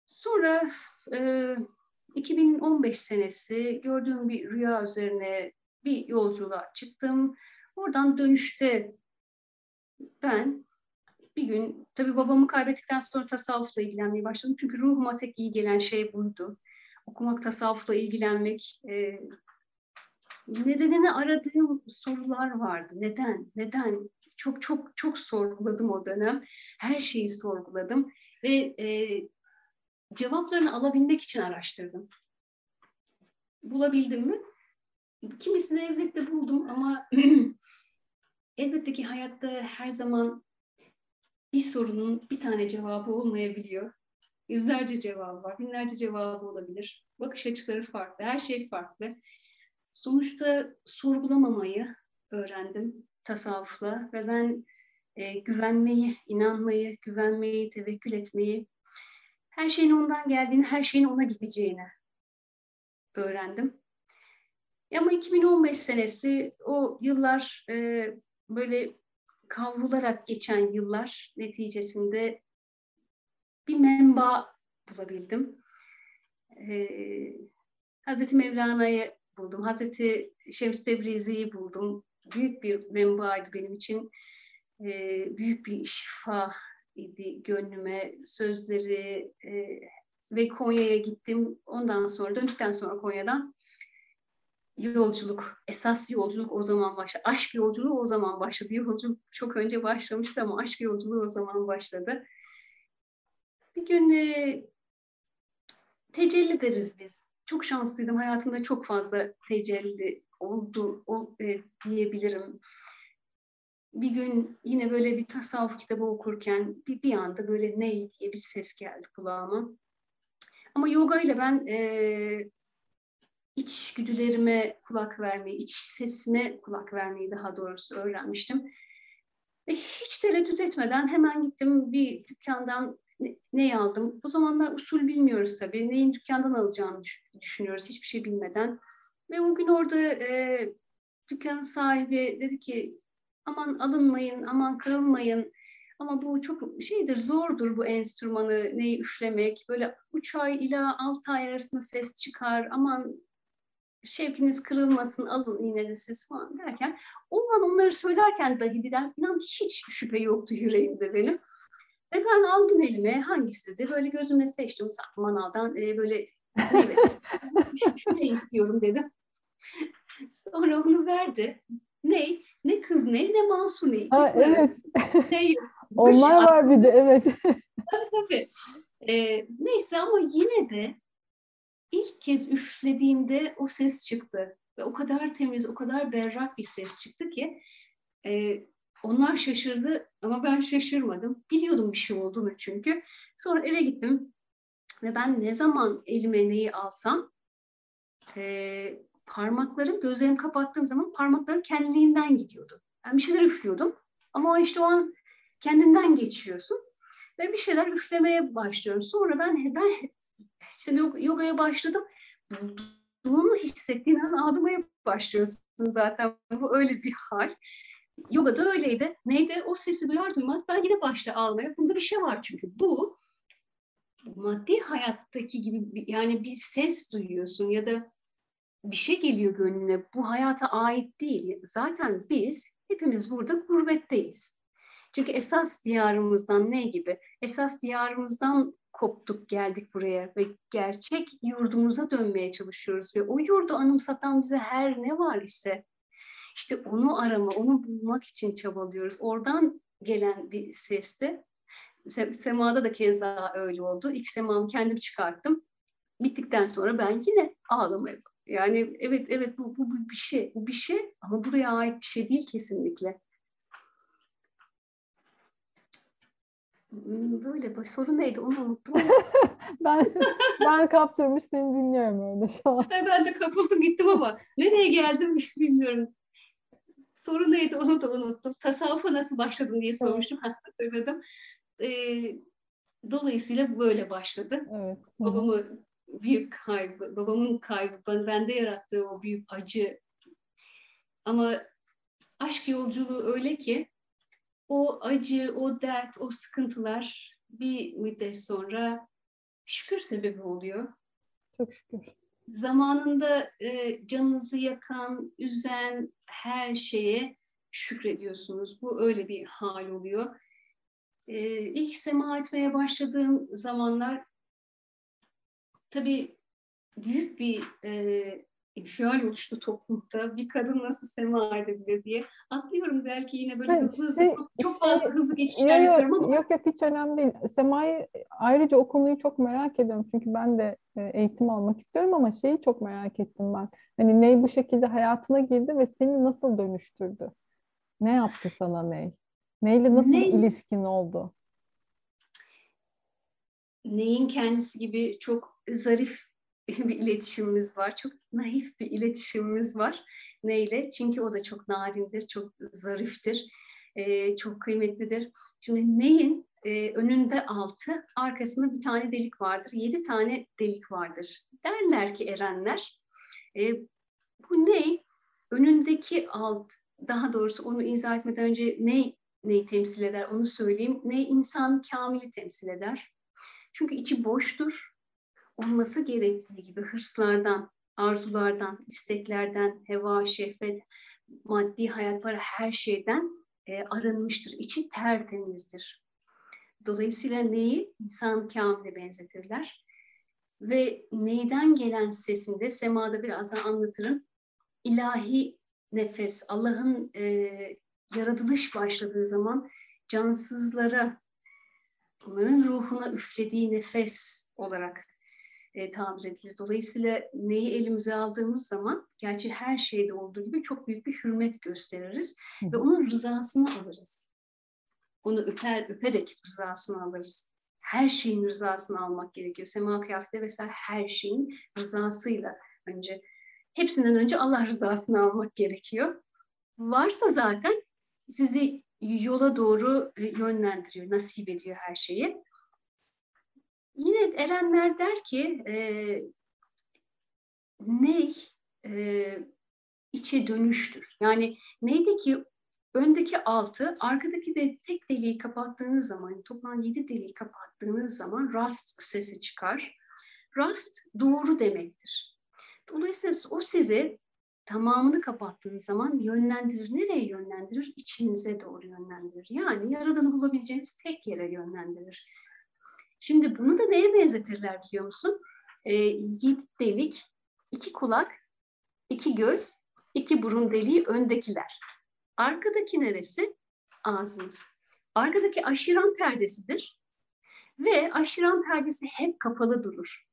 S2: Sonra e, 2015 senesi gördüğüm bir rüya üzerine bir yolculuğa çıktım. Oradan dönüşte ben bir gün, tabii babamı kaybettikten sonra tasavvufla ilgilenmeye başladım. Çünkü ruhuma tek iyi gelen şey buydu okumak, tasavvufla ilgilenmek, e, nedenini aradığım sorular vardı. Neden? Neden? Çok çok çok sorguladım o dönem. Her şeyi sorguladım ve e, cevaplarını alabilmek için araştırdım. Bulabildim mi? Kimisini elbette buldum ama elbette ki hayatta her zaman bir sorunun bir tane cevabı olmayabiliyor. Yüzlerce cevabı var, binlerce cevabı olabilir. Bakış açıları farklı, her şey farklı. Sonuçta sorgulamamayı öğrendim tasavvufla ve ben e, güvenmeyi, inanmayı, güvenmeyi, tevekkül etmeyi, her şeyin ondan geldiğini, her şeyin ona gideceğini öğrendim. Ama 2015 senesi o yıllar e, böyle kavrularak geçen yıllar neticesinde bir menba bulabildim. Ee, Hazreti Mevlana'yı buldum. Hazreti Şems Tebrizi'yi buldum. Büyük bir menbaaydı benim için. Ee, büyük bir şifa idi gönlüme. Sözleri e, ve Konya'ya gittim. Ondan sonra döndükten sonra Konya'dan yolculuk, esas yolculuk o zaman başladı. Aşk yolculuğu o zaman başladı. Yolculuk çok önce başlamıştı ama aşk yolculuğu o zaman başladı. Bir gün e, tecelli deriz biz. Çok şanslıydım. Hayatımda çok fazla tecelli oldu o, e, diyebilirim. Bir gün yine böyle bir tasavvuf kitabı okurken bir, bir anda böyle ne diye bir ses geldi kulağıma. Ama yoga ile ben e, iç güdülerime kulak vermeyi, iç sesime kulak vermeyi daha doğrusu öğrenmiştim. Ve hiç tereddüt etmeden hemen gittim bir dükkandan ne, neyi aldım. O zamanlar usul bilmiyoruz tabii. Neyin dükkandan alacağını düşünüyoruz hiçbir şey bilmeden. Ve o gün orada e, dükkanın sahibi dedi ki aman alınmayın, aman kırılmayın. Ama bu çok şeydir, zordur bu enstrümanı neyi üflemek. Böyle 3 ay ila 6 ay arasında ses çıkar. Aman şevkiniz kırılmasın, alın yine siz falan derken o an onları söylerken dahi dilen inan hiç şüphe yoktu yüreğimde benim. Ve ben aldım elime hangisi dedi. Böyle gözümle seçtim sanki manavdan e, böyle meyve şu, şu ne istiyorum dedim. Sonra onu verdi. Ne? Ne kız ne? Ne Mansur ne?
S1: Ha, evet.
S2: Ne?
S1: Onlar var bir de evet.
S2: tabii tabii. Ee, neyse ama yine de ilk kez üflediğimde o ses çıktı. Ve o kadar temiz, o kadar berrak bir ses çıktı ki e, onlar şaşırdı ama ben şaşırmadım. Biliyordum bir şey olduğunu çünkü. Sonra eve gittim ve ben ne zaman elime neyi alsam e, parmaklarım, gözlerimi kapattığım zaman parmaklarım kendiliğinden gidiyordu. Ben bir şeyler üflüyordum ama işte o an kendinden geçiyorsun ve bir şeyler üflemeye başlıyorum. Sonra ben ben şimdi yogaya başladım. Bulduğunu hissettiğin an ağlamaya başlıyorsun zaten. Bu öyle bir hal. Yoga da öyleydi. Neydi? O sesi duyar duymaz ben yine başla ağlamaya. Bunda bir şey var çünkü. Bu maddi hayattaki gibi yani bir ses duyuyorsun ya da bir şey geliyor gönlüne. Bu hayata ait değil. Zaten biz hepimiz burada gurbetteyiz. Çünkü esas diyarımızdan ne gibi? Esas diyarımızdan koptuk geldik buraya ve gerçek yurdumuza dönmeye çalışıyoruz ve o yurdu anımsatan bize her ne var ise işte onu arama, onu bulmak için çabalıyoruz. Oradan gelen bir seste semada da keza öyle oldu. İlk semamı kendim çıkarttım. Bittikten sonra ben yine ağlamaya yani evet evet bu, bu, bu bir şey, bu bir şey ama buraya ait bir şey değil kesinlikle. Hmm, böyle soru neydi onu unuttum.
S1: ben ben kaptırmış seni dinliyorum öyle şu an.
S2: Ben de kapıldım gittim ama nereye geldim bilmiyorum. Soru neydi onu da unuttum. Tasavvufa nasıl başladın diye sormuştum. Evet. Hatırladım. Ee, dolayısıyla böyle başladı. Evet. Babamı büyük kaybı, babamın kaybı, bende yarattığı o büyük acı. Ama aşk yolculuğu öyle ki o acı, o dert, o sıkıntılar bir müddet sonra şükür sebebi oluyor.
S1: Çok şükür.
S2: Zamanında e, canınızı yakan, üzen her şeye şükrediyorsunuz. Bu öyle bir hal oluyor. E, ilk sema etmeye başladığım zamanlar tabii büyük bir e, infial oluştu toplumda. Bir kadın nasıl sema edebilir diye. Atlıyorum belki yine böyle ben hızlı hızlı şey, çok, çok şey, fazla hızlı geçişler yok, yapıyorum ama.
S1: Yok yok hiç önemli değil. Sema'yı ayrıca o konuyu çok merak ediyorum. Çünkü ben de e, eğitim almak istiyorum ama şeyi çok merak ettim ben. Hani Ney bu şekilde hayatına girdi ve seni nasıl dönüştürdü? Ne yaptı sana Ney? Neyle nasıl Ney? ilişkin oldu?
S2: Ney'in kendisi gibi çok zarif bir iletişimimiz var. Çok naif bir iletişimimiz var. Neyle? Çünkü o da çok narindir, çok zariftir, e, çok kıymetlidir. Şimdi neyin e, önünde altı, arkasında bir tane delik vardır. Yedi tane delik vardır. Derler ki erenler. E, bu ney? Önündeki alt, daha doğrusu onu izah etmeden önce ne neyi temsil eder onu söyleyeyim. Ney insan kamili temsil eder. Çünkü içi boştur. Olması gerektiği gibi hırslardan, arzulardan, isteklerden, heva, şehvet, maddi hayat, para her şeyden e, arınmıştır. İçi tertemizdir. Dolayısıyla neyi insan kamile benzetirler. Ve neyden gelen sesinde semada birazdan anlatırım. İlahi nefes, Allah'ın e, yaratılış başladığı zaman cansızlara, onların ruhuna üflediği nefes olarak e, tabir edilir. Dolayısıyla neyi elimize aldığımız zaman, gerçi her şeyde olduğu gibi çok büyük bir hürmet gösteririz ve onun rızasını alırız. Onu öper, öperek rızasını alırız. Her şeyin rızasını almak gerekiyor. Sema kıyafette vesaire her şeyin rızasıyla önce. Hepsinden önce Allah rızasını almak gerekiyor. Varsa zaten sizi yola doğru e, yönlendiriyor, nasip ediyor her şeyi. Yine erenler der ki e, ney e, içe dönüştür. Yani neydi ki öndeki altı, arkadaki de tek deliği kapattığınız zaman, toplam yedi deliği kapattığınız zaman rast sesi çıkar. Rast doğru demektir. Dolayısıyla o sizi tamamını kapattığınız zaman yönlendirir. Nereye yönlendirir? İçinize doğru yönlendirir. Yani Yaradan'ı bulabileceğiniz tek yere yönlendirir. Şimdi bunu da neye benzetirler biliyor musun? E, yedi delik, iki kulak, iki göz, iki burun deliği öndekiler. Arkadaki neresi? Ağzımız. Arkadaki aşiran perdesidir. Ve aşiran perdesi hep kapalı durur.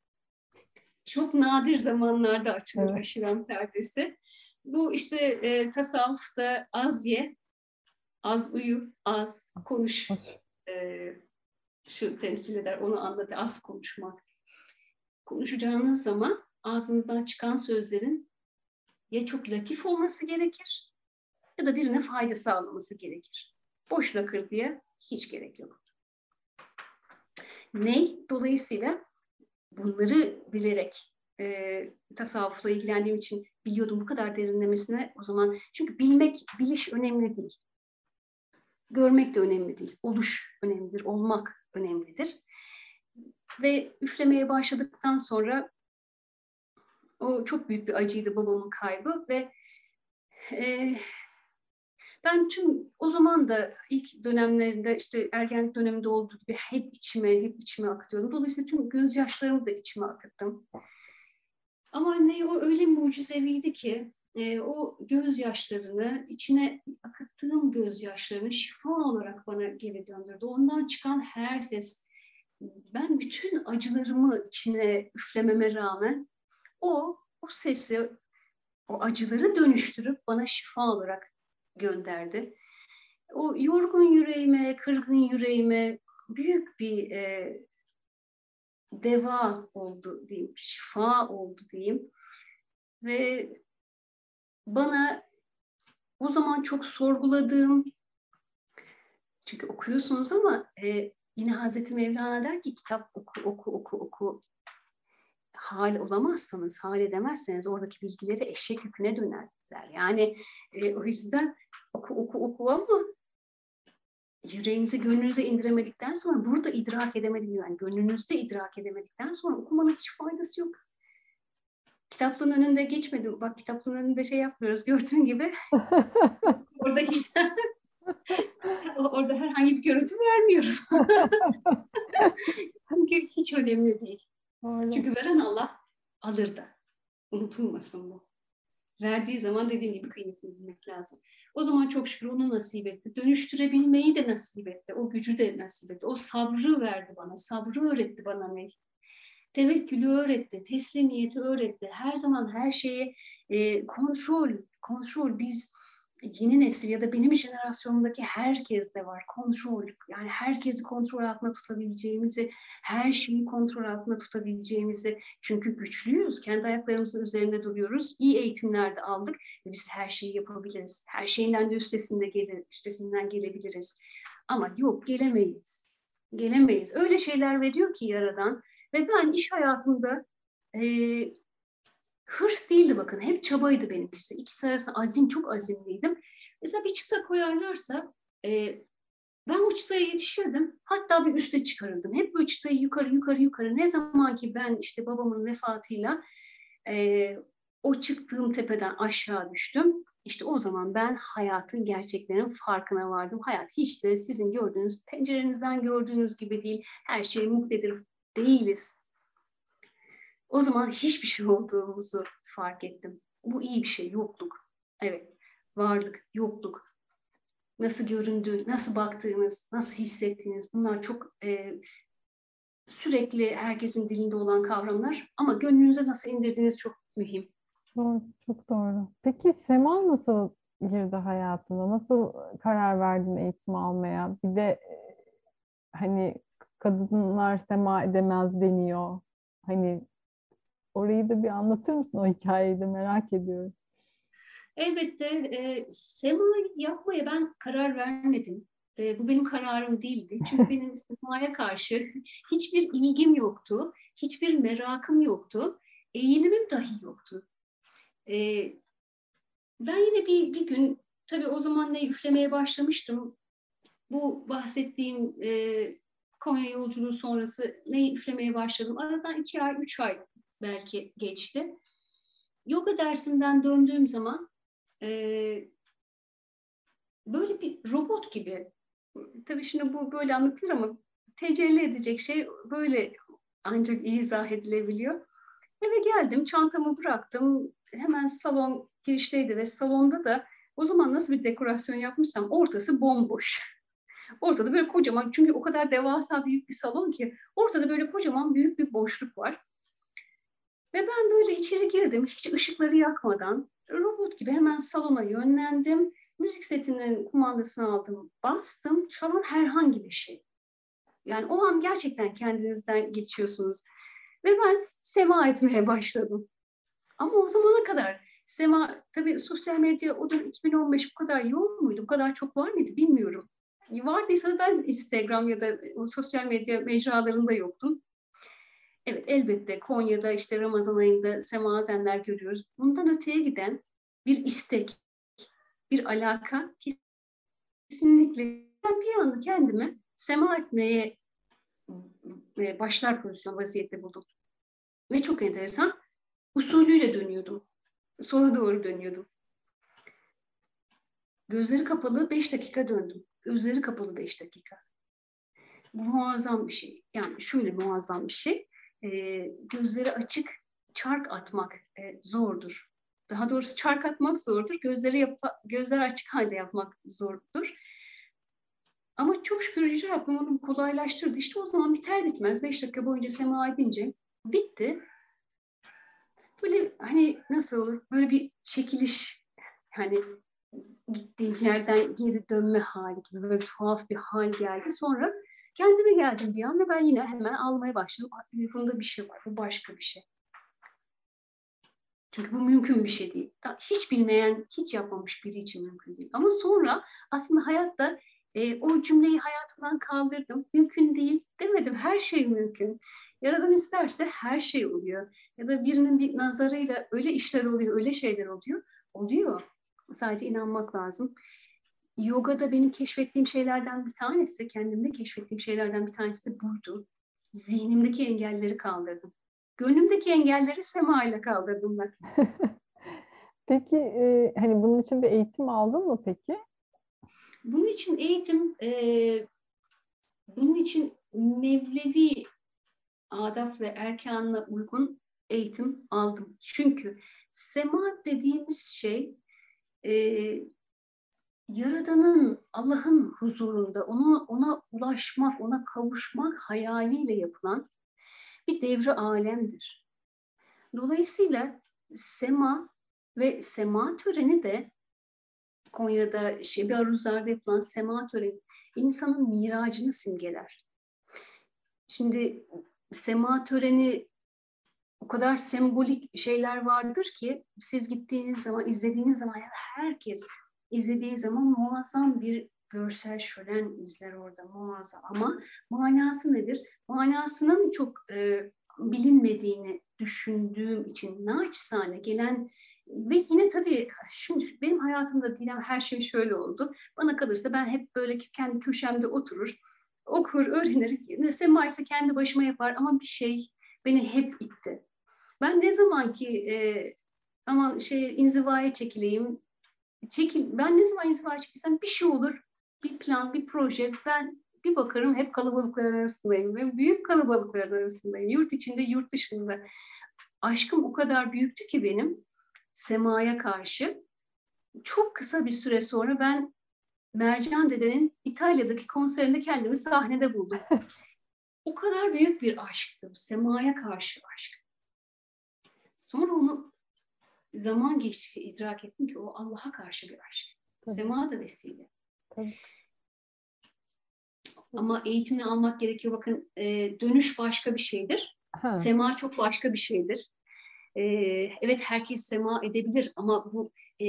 S2: Çok nadir zamanlarda açılır evet. aşiran perdesi. Bu işte e, tasavvufta az ye, az uyu, az konuş e, şu temsil eder, onu anlat, az konuşmak. Konuşacağınız zaman ağzınızdan çıkan sözlerin ya çok latif olması gerekir ya da birine fayda sağlaması gerekir. Boş lakır diye hiç gerek yok. Ney? Dolayısıyla bunları bilerek e, tasavvufla ilgilendiğim için biliyordum bu kadar derinlemesine o zaman. Çünkü bilmek, biliş önemli değil. Görmek de önemli değil. Oluş önemlidir, olmak önemlidir. Ve üflemeye başladıktan sonra o çok büyük bir acıydı babamın kaybı ve e, ben tüm o zaman da ilk dönemlerinde işte ergenlik döneminde olduğu gibi hep içime hep içime akıtıyordum. Dolayısıyla tüm gözyaşlarımı da içime akıttım. Ama anne o öyle mucizeviydi ki e, o gözyaşlarını, içine akıttığım gözyaşlarını şifa olarak bana geri döndürdü. Ondan çıkan her ses, ben bütün acılarımı içine üflememe rağmen o, o sesi, o acıları dönüştürüp bana şifa olarak gönderdi. O yorgun yüreğime, kırgın yüreğime büyük bir e, deva oldu diyeyim, şifa oldu diyeyim. Ve bana o zaman çok sorguladığım, çünkü okuyorsunuz ama e, yine Hazreti Mevlana der ki kitap oku, oku, oku, oku. Hal olamazsanız, hal edemezseniz oradaki bilgileri eşek yüküne dönerler. Yani e, o yüzden oku, oku, oku ama yüreğinize, gönlünüze indiremedikten sonra burada idrak edemedim yani gönlünüzde idrak edemedikten sonra okumanın hiç faydası yok. Kitaplığın önünde geçmedim. Bak kitaplığın önünde şey yapmıyoruz gördüğün gibi. orada hiç orada herhangi bir görüntü vermiyorum. Çünkü hiç önemli değil. Öyle. Çünkü veren Allah alır da. Unutulmasın bu. Verdiği zaman dediğim gibi kıymetini bilmek lazım. O zaman çok şükür onu nasip etti. Dönüştürebilmeyi de nasip etti. O gücü de nasip etti. O sabrı verdi bana. Sabrı öğretti bana ne? Tevekkülü öğretti. Teslimiyeti öğretti. Her zaman her şeye e, kontrol, kontrol. Biz yeni nesil ya da benim jenerasyonumdaki herkes de var. Kontrol. Yani herkesi kontrol altında tutabileceğimizi, her şeyi kontrol altında tutabileceğimizi. Çünkü güçlüyüz. Kendi ayaklarımızın üzerinde duruyoruz. İyi eğitimler de aldık ve biz her şeyi yapabiliriz. Her şeyinden de üstesinde gelir, üstesinden gelebiliriz. Ama yok gelemeyiz. Gelemeyiz. Öyle şeyler veriyor ki Yaradan. Ve ben iş hayatımda e, Hırs değildi bakın. Hep çabaydı benimkisi. İkisi arasında azim, çok azimliydim. Mesela bir çıta koyarlarsa e, ben uçtaya yetişirdim. Hatta bir üste çıkarırdım. Hep bu uçtayı yukarı yukarı yukarı. Ne zaman ki ben işte babamın vefatıyla e, o çıktığım tepeden aşağı düştüm. İşte o zaman ben hayatın gerçeklerinin farkına vardım. Hayat hiç de sizin gördüğünüz, pencerenizden gördüğünüz gibi değil. Her şey muktedir değiliz. O zaman hiçbir şey olduğumuzu fark ettim. Bu iyi bir şey, yokluk. Evet, varlık, yokluk. Nasıl göründü, nasıl baktığınız, nasıl hissettiğiniz bunlar çok e, sürekli herkesin dilinde olan kavramlar ama gönlünüze nasıl indirdiğiniz çok mühim.
S1: Çok doğru. Peki Sema nasıl girdi hayatına? Nasıl karar verdin eğitim almaya? Bir de e, hani kadınlar sema edemez deniyor. Hani orayı da bir anlatır mısın o hikayeyi de merak ediyorum.
S2: Elbette e, sema yapmaya ben karar vermedim. E, bu benim kararım değildi. Çünkü benim semaya karşı hiçbir ilgim yoktu. Hiçbir merakım yoktu. Eğilimim dahi yoktu. E, ben yine bir, bir gün, tabii o zaman ne üflemeye başlamıştım. Bu bahsettiğim e, Konya yolculuğu sonrası neyi üflemeye başladım. Aradan iki ay, üç ay belki geçti. Yoga dersinden döndüğüm zaman e, böyle bir robot gibi, tabii şimdi bu böyle anlatılır ama tecelli edecek şey böyle ancak izah edilebiliyor. Eve geldim, çantamı bıraktım. Hemen salon girişteydi ve salonda da o zaman nasıl bir dekorasyon yapmışsam ortası bomboş. Ortada böyle kocaman, çünkü o kadar devasa büyük bir salon ki ortada böyle kocaman büyük bir boşluk var. Ve ben böyle içeri girdim, hiç ışıkları yakmadan. Robot gibi hemen salona yönlendim. Müzik setinin kumandasını aldım, bastım. Çalan herhangi bir şey. Yani o an gerçekten kendinizden geçiyorsunuz. Ve ben sema etmeye başladım. Ama o zamana kadar sema, tabii sosyal medya o da 2015 bu kadar yoğun muydu, bu kadar çok var mıydı bilmiyorum. Vardıysa ben Instagram ya da sosyal medya mecralarında yoktum. Evet elbette Konya'da işte Ramazan ayında semazenler görüyoruz. Bundan öteye giden bir istek, bir alaka kesinlikle ben bir anda kendimi sema etmeye e, başlar pozisyon vaziyette buldum. Ve çok enteresan usulüyle dönüyordum. Sola doğru dönüyordum. Gözleri kapalı beş dakika döndüm. Gözleri kapalı beş dakika. Bu muazzam bir şey. Yani şöyle muazzam bir şey. E, gözleri açık çark atmak e, zordur. Daha doğrusu çark atmak zordur. Gözleri yap gözler açık halde yapmak zordur. Ama çok şükür Yüce Rabbim onu kolaylaştırdı. İşte o zaman biter bitmez beş dakika boyunca sema edince bitti. Böyle hani nasıl olur? Böyle bir çekiliş hani gittiğin yerden geri dönme hali gibi böyle tuhaf bir hal geldi. Sonra kendime geldim bir an ve ben yine hemen almaya başladım. Bunda bir şey var, bu başka bir şey. Çünkü bu mümkün bir şey değil. Hiç bilmeyen, hiç yapmamış biri için mümkün değil. Ama sonra aslında hayatta e, o cümleyi hayatımdan kaldırdım. Mümkün değil demedim. Her şey mümkün. Yaradan isterse her şey oluyor. Ya da birinin bir nazarıyla öyle işler oluyor, öyle şeyler oluyor. Oluyor. Sadece inanmak lazım. Yoga'da benim keşfettiğim şeylerden bir tanesi, kendimde keşfettiğim şeylerden bir tanesi de buydu. Zihnimdeki engelleri kaldırdım. Gönlümdeki engelleri sema ile kaldırdım ben.
S1: peki e, hani bunun için bir eğitim aldın mı peki?
S2: Bunun için eğitim, e, bunun için Mevlevi adaf ve erkanına uygun eğitim aldım. Çünkü sema dediğimiz şey e, Yaradan'ın, Allah'ın huzurunda ona, ona ulaşmak, ona kavuşmak hayaliyle yapılan bir devre alemdir. Dolayısıyla sema ve sema töreni de Konya'da Şebi Aruzlar'da yapılan sema töreni insanın miracını simgeler. Şimdi sema töreni o kadar sembolik şeyler vardır ki siz gittiğiniz zaman, izlediğiniz zaman herkes izlediği zaman muazzam bir görsel şölen izler orada muazzam ama manası nedir? Manasının çok e, bilinmediğini düşündüğüm için naçizane gelen ve yine tabii şimdi benim hayatımda Didem her şey şöyle oldu. Bana kalırsa ben hep böyle kendi köşemde oturur, okur, öğrenir. Sema ise kendi başıma yapar ama bir şey beni hep itti. Ben ne zaman ki e, aman şey inzivaya çekileyim, çekil, ben ne zaman inzivaya çekilsem bir şey olur, bir plan, bir proje, ben bir bakarım hep kalabalıklar arasındayım ve büyük kalabalıklar arasındayım. Yurt içinde, yurt dışında. Aşkım o kadar büyüktü ki benim semaya karşı. Çok kısa bir süre sonra ben Mercan Dede'nin İtalya'daki konserinde kendimi sahnede buldum. o kadar büyük bir aşktı. Semaya karşı aşk. Sonra onu zaman geçtikçe idrak ettim ki o Allah'a karşı bir aşk. Tabii. Sema da vesile. Tabii. Ama eğitimini almak gerekiyor. Bakın e, dönüş başka bir şeydir. Ha. Sema çok başka bir şeydir. E, evet herkes sema edebilir ama bu e,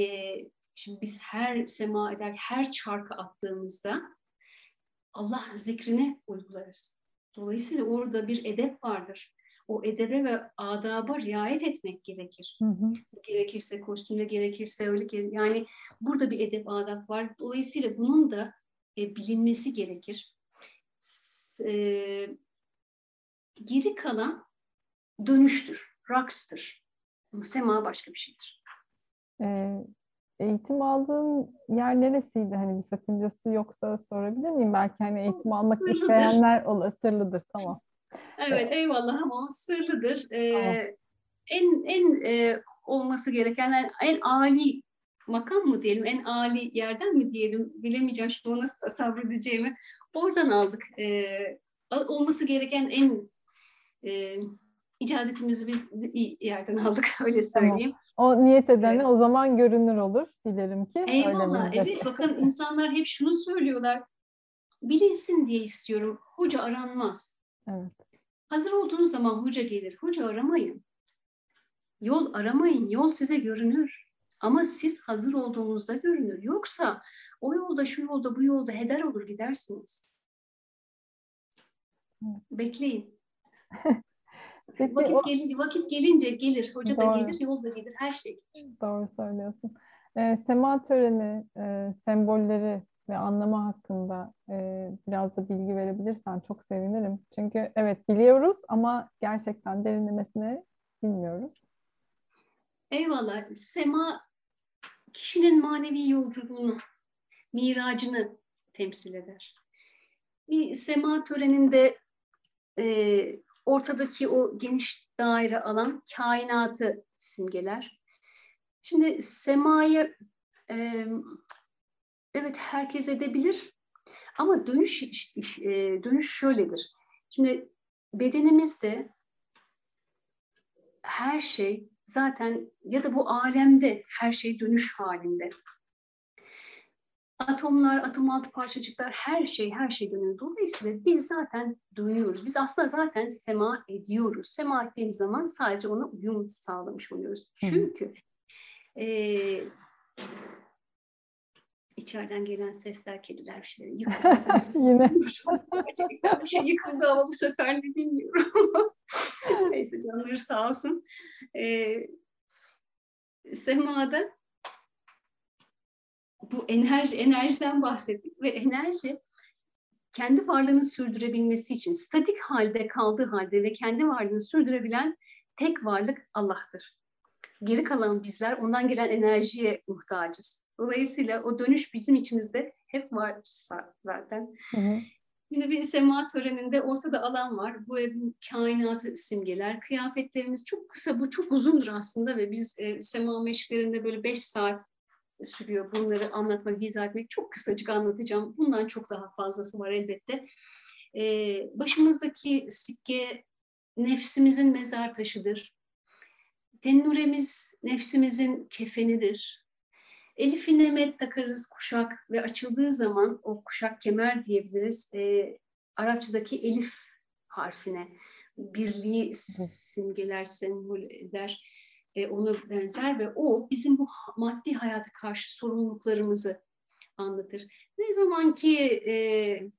S2: şimdi biz her sema eder, her çarkı attığımızda Allah zikrini uygularız. Dolayısıyla orada bir edep vardır. O edebe ve adaba riayet etmek gerekir. Hı hı. Gerekirse kostümde, gerekirse öyle yani burada bir edep adap var. Dolayısıyla bunun da e, bilinmesi gerekir e, geri kalan dönüştür, rakstır. Ama sema başka bir şeydir.
S1: E, eğitim aldığın yer neresiydi? Hani bir sakıncası yoksa sorabilir miyim? Belki hani eğitim almak sırlıdır. isteyenler olur. Sırlıdır, tamam.
S2: Evet, evet. eyvallah ama sırlıdır. Ee, tamam. En en e, olması gereken en, en ali makam mı diyelim, en ali yerden mi diyelim bilemeyeceğim şu nasıl tasavvur edeceğimi. Oradan aldık. E, olması gereken en e, icazetimizi biz iyi yerden aldık öyle söyleyeyim.
S1: Tamam. O niyet edene evet. o zaman görünür olur dilerim ki.
S2: Eyvallah. Evet bakın insanlar hep şunu söylüyorlar. Bilinsin diye istiyorum. Hoca aranmaz. Evet. Hazır olduğunuz zaman hoca gelir. Hoca aramayın. Yol aramayın. Yol size görünür. Ama siz hazır olduğunuzda görünür. Yoksa o yolda, şu yolda, bu yolda heder olur gidersiniz. Bekleyin. Peki, vakit, o... gelince, vakit gelince gelir. Hoca Doğru. da gelir, yol da gelir. Her şey
S1: Doğru söylüyorsun. E, sema töreni, e, sembolleri ve anlamı hakkında e, biraz da bilgi verebilirsen çok sevinirim. Çünkü evet biliyoruz ama gerçekten derinlemesine bilmiyoruz.
S2: Eyvallah. Sema kişinin manevi yolculuğunu, miracını temsil eder. Bir sema töreninde e, ortadaki o geniş daire alan kainatı simgeler. Şimdi semayı e, evet herkes edebilir ama dönüş e, dönüş şöyledir. Şimdi bedenimizde her şey zaten ya da bu alemde her şey dönüş halinde. Atomlar, atom altı parçacıklar, her şey, her şey dönüyor. Dolayısıyla biz zaten dönüyoruz. Biz aslında zaten sema ediyoruz. Sema ettiğimiz zaman sadece ona uyum sağlamış oluyoruz. Çünkü e, içeriden gelen sesler, kediler bir şeyler yıkıldı. Yine. Gerçekten bir şey yıkıldı ama bu sefer ne bilmiyorum. Neyse canları sağ olsun. Ee, Sema'da bu enerji enerjiden bahsettik ve enerji kendi varlığını sürdürebilmesi için statik halde kaldığı halde ve kendi varlığını sürdürebilen tek varlık Allah'tır. Geri kalan bizler ondan gelen enerjiye muhtacız. Dolayısıyla o dönüş bizim içimizde hep var zaten. Hı hı. Şimdi bir sema töreninde ortada alan var. Bu evin kainatı simgeler. Kıyafetlerimiz çok kısa, bu çok uzundur aslında ve biz e, sema meşklerinde böyle beş saat sürüyor. Bunları anlatmak, izah etmek çok kısacık anlatacağım. Bundan çok daha fazlası var elbette. E, başımızdaki sikke nefsimizin mezar taşıdır. Tennuremiz nefsimizin kefenidir. Elif-i Nemet takarız kuşak ve açıldığı zaman o kuşak kemer diyebiliriz. E, Arapçadaki elif harfine birliği simgeler, sembol eder. E, onu benzer ve o bizim bu maddi hayata karşı sorumluluklarımızı anlatır. Ne zaman ki e,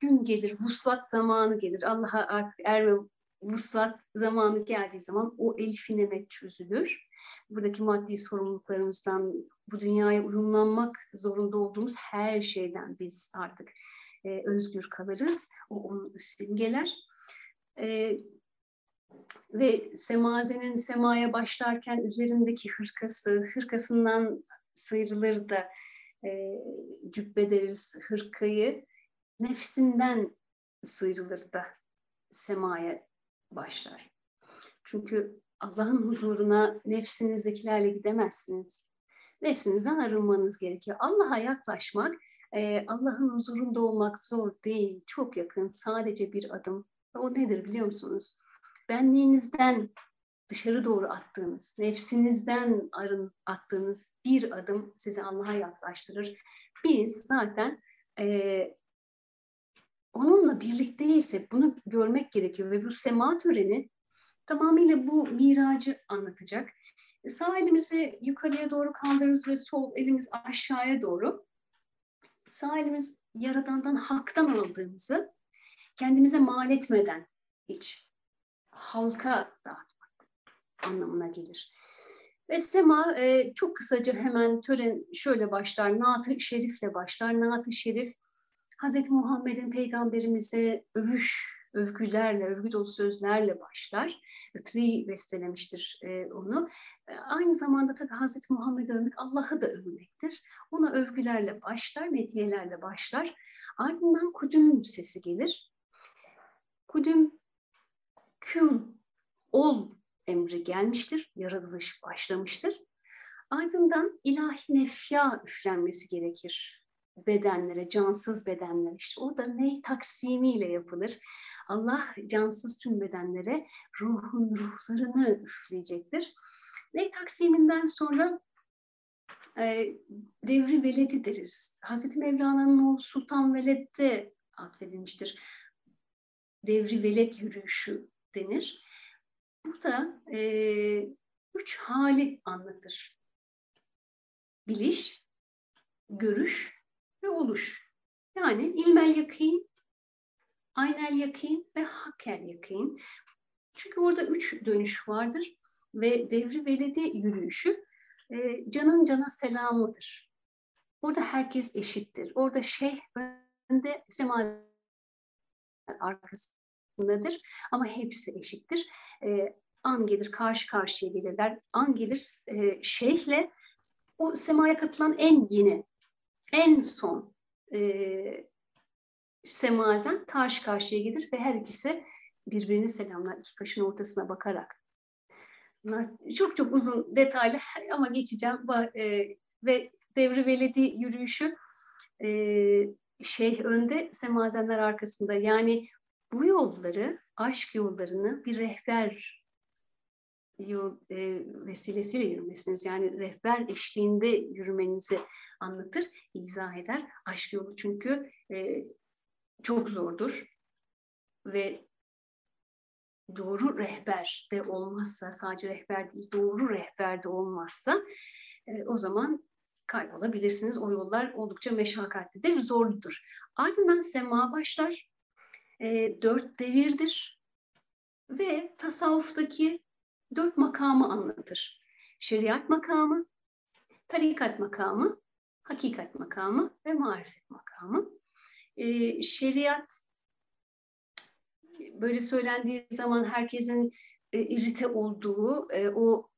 S2: gün gelir, vuslat zamanı gelir, Allah'a artık erme vuslat zamanı geldiği zaman o elfinemet çözülür. Buradaki maddi sorumluluklarımızdan, bu dünyaya uyumlanmak zorunda olduğumuz her şeyden biz artık e, özgür kalırız. O onu simgeler. E, ve semazenin semaya başlarken üzerindeki hırkası, hırkasından sıyrılır da e, cübbederiz hırkayı, nefsinden sıyrılır da semaya başlar. Çünkü Allah'ın huzuruna nefsinizdekilerle gidemezsiniz. Nefsinizden arınmanız gerekiyor. Allah'a yaklaşmak, e, Allah'ın huzurunda olmak zor değil, çok yakın, sadece bir adım. O nedir biliyor musunuz? Benliğinizden dışarı doğru attığınız, nefsinizden arın attığınız bir adım sizi Allah'a yaklaştırır. Biz zaten e, onunla birlikteyse bunu görmek gerekiyor ve bu sema töreni tamamıyla bu miracı anlatacak. Sağ elimizi yukarıya doğru kaldırırız ve sol elimiz aşağıya doğru. Sağ elimiz Yaradan'dan, Hak'tan aldığımızı kendimize mal etmeden hiç halka dağıtmak anlamına gelir. Ve Sema e, çok kısaca hemen tören şöyle başlar. Naat-ı Şerif'le başlar. Naat-ı Şerif Hz. Muhammed'in peygamberimize övüş, övgülerle, övgü dolu sözlerle başlar. Itri bestelemiştir e, onu. E, aynı zamanda tabii Hz. Muhammed'i övmek Allah'ı da övmektir. Ona övgülerle başlar, mediyelerle başlar. Ardından kudüm sesi gelir. Kudüm, kül, ol emri gelmiştir. Yaratılış başlamıştır. Ardından ilahi nefya üflenmesi gerekir bedenlere, cansız bedenlere. İşte o da ney taksimiyle yapılır. Allah cansız tüm bedenlere ruhun ruhlarını üfleyecektir. Ney taksiminden sonra e, devri veledi deriz. Hazreti Mevlana'nın oğlu Sultan Veled de atfedilmiştir. Devri veled yürüyüşü denir. Bu da e, üç hali anlatır. Biliş, görüş ve oluş. Yani ilmel yakin, aynel yakin ve hakkel yakin. Çünkü orada üç dönüş vardır ve devri veledi yürüyüşü e, canın cana selamıdır. Orada herkes eşittir. Orada şeyh önde, sema arkasındadır ama hepsi eşittir. E, an gelir karşı karşıya gelirler. An gelir e, şeyhle o semaya katılan en yeni en son e, semazen karşı karşıya gelir ve her ikisi birbirini selamlar iki kaşın ortasına bakarak. Bunlar çok çok uzun detaylı ama geçeceğim e, ve devri veledi yürüyüşü e, şeyh önde semazenler arkasında yani bu yolları aşk yollarını bir rehber yol e, vesilesiyle yürümesiniz yani rehber eşliğinde yürümenizi anlatır, izah eder. Aşk yolu çünkü e, çok zordur ve doğru rehber de olmazsa, sadece rehber değil, doğru rehber de olmazsa e, o zaman kaybolabilirsiniz. O yollar oldukça meşakkatlidir, zorludur. Ardından sema başlar. E, dört devirdir ve tasavvuftaki dört makamı anlatır. Şeriat makamı, tarikat makamı, hakikat makamı ve marifet makamı. E, şeriat böyle söylendiği zaman herkesin e, irite olduğu e, o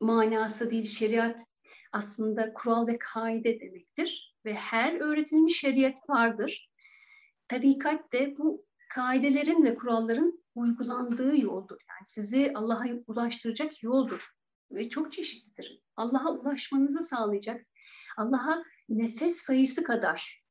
S2: manası değil şeriat aslında kural ve kaide demektir ve her öğretilmiş şeriat vardır. Tarikat de bu kaidelerin ve kuralların uygulandığı yoldur. Yani sizi Allah'a ulaştıracak yoldur ve çok çeşitlidir. Allah'a ulaşmanızı sağlayacak Allah'a nefes sayısı kadar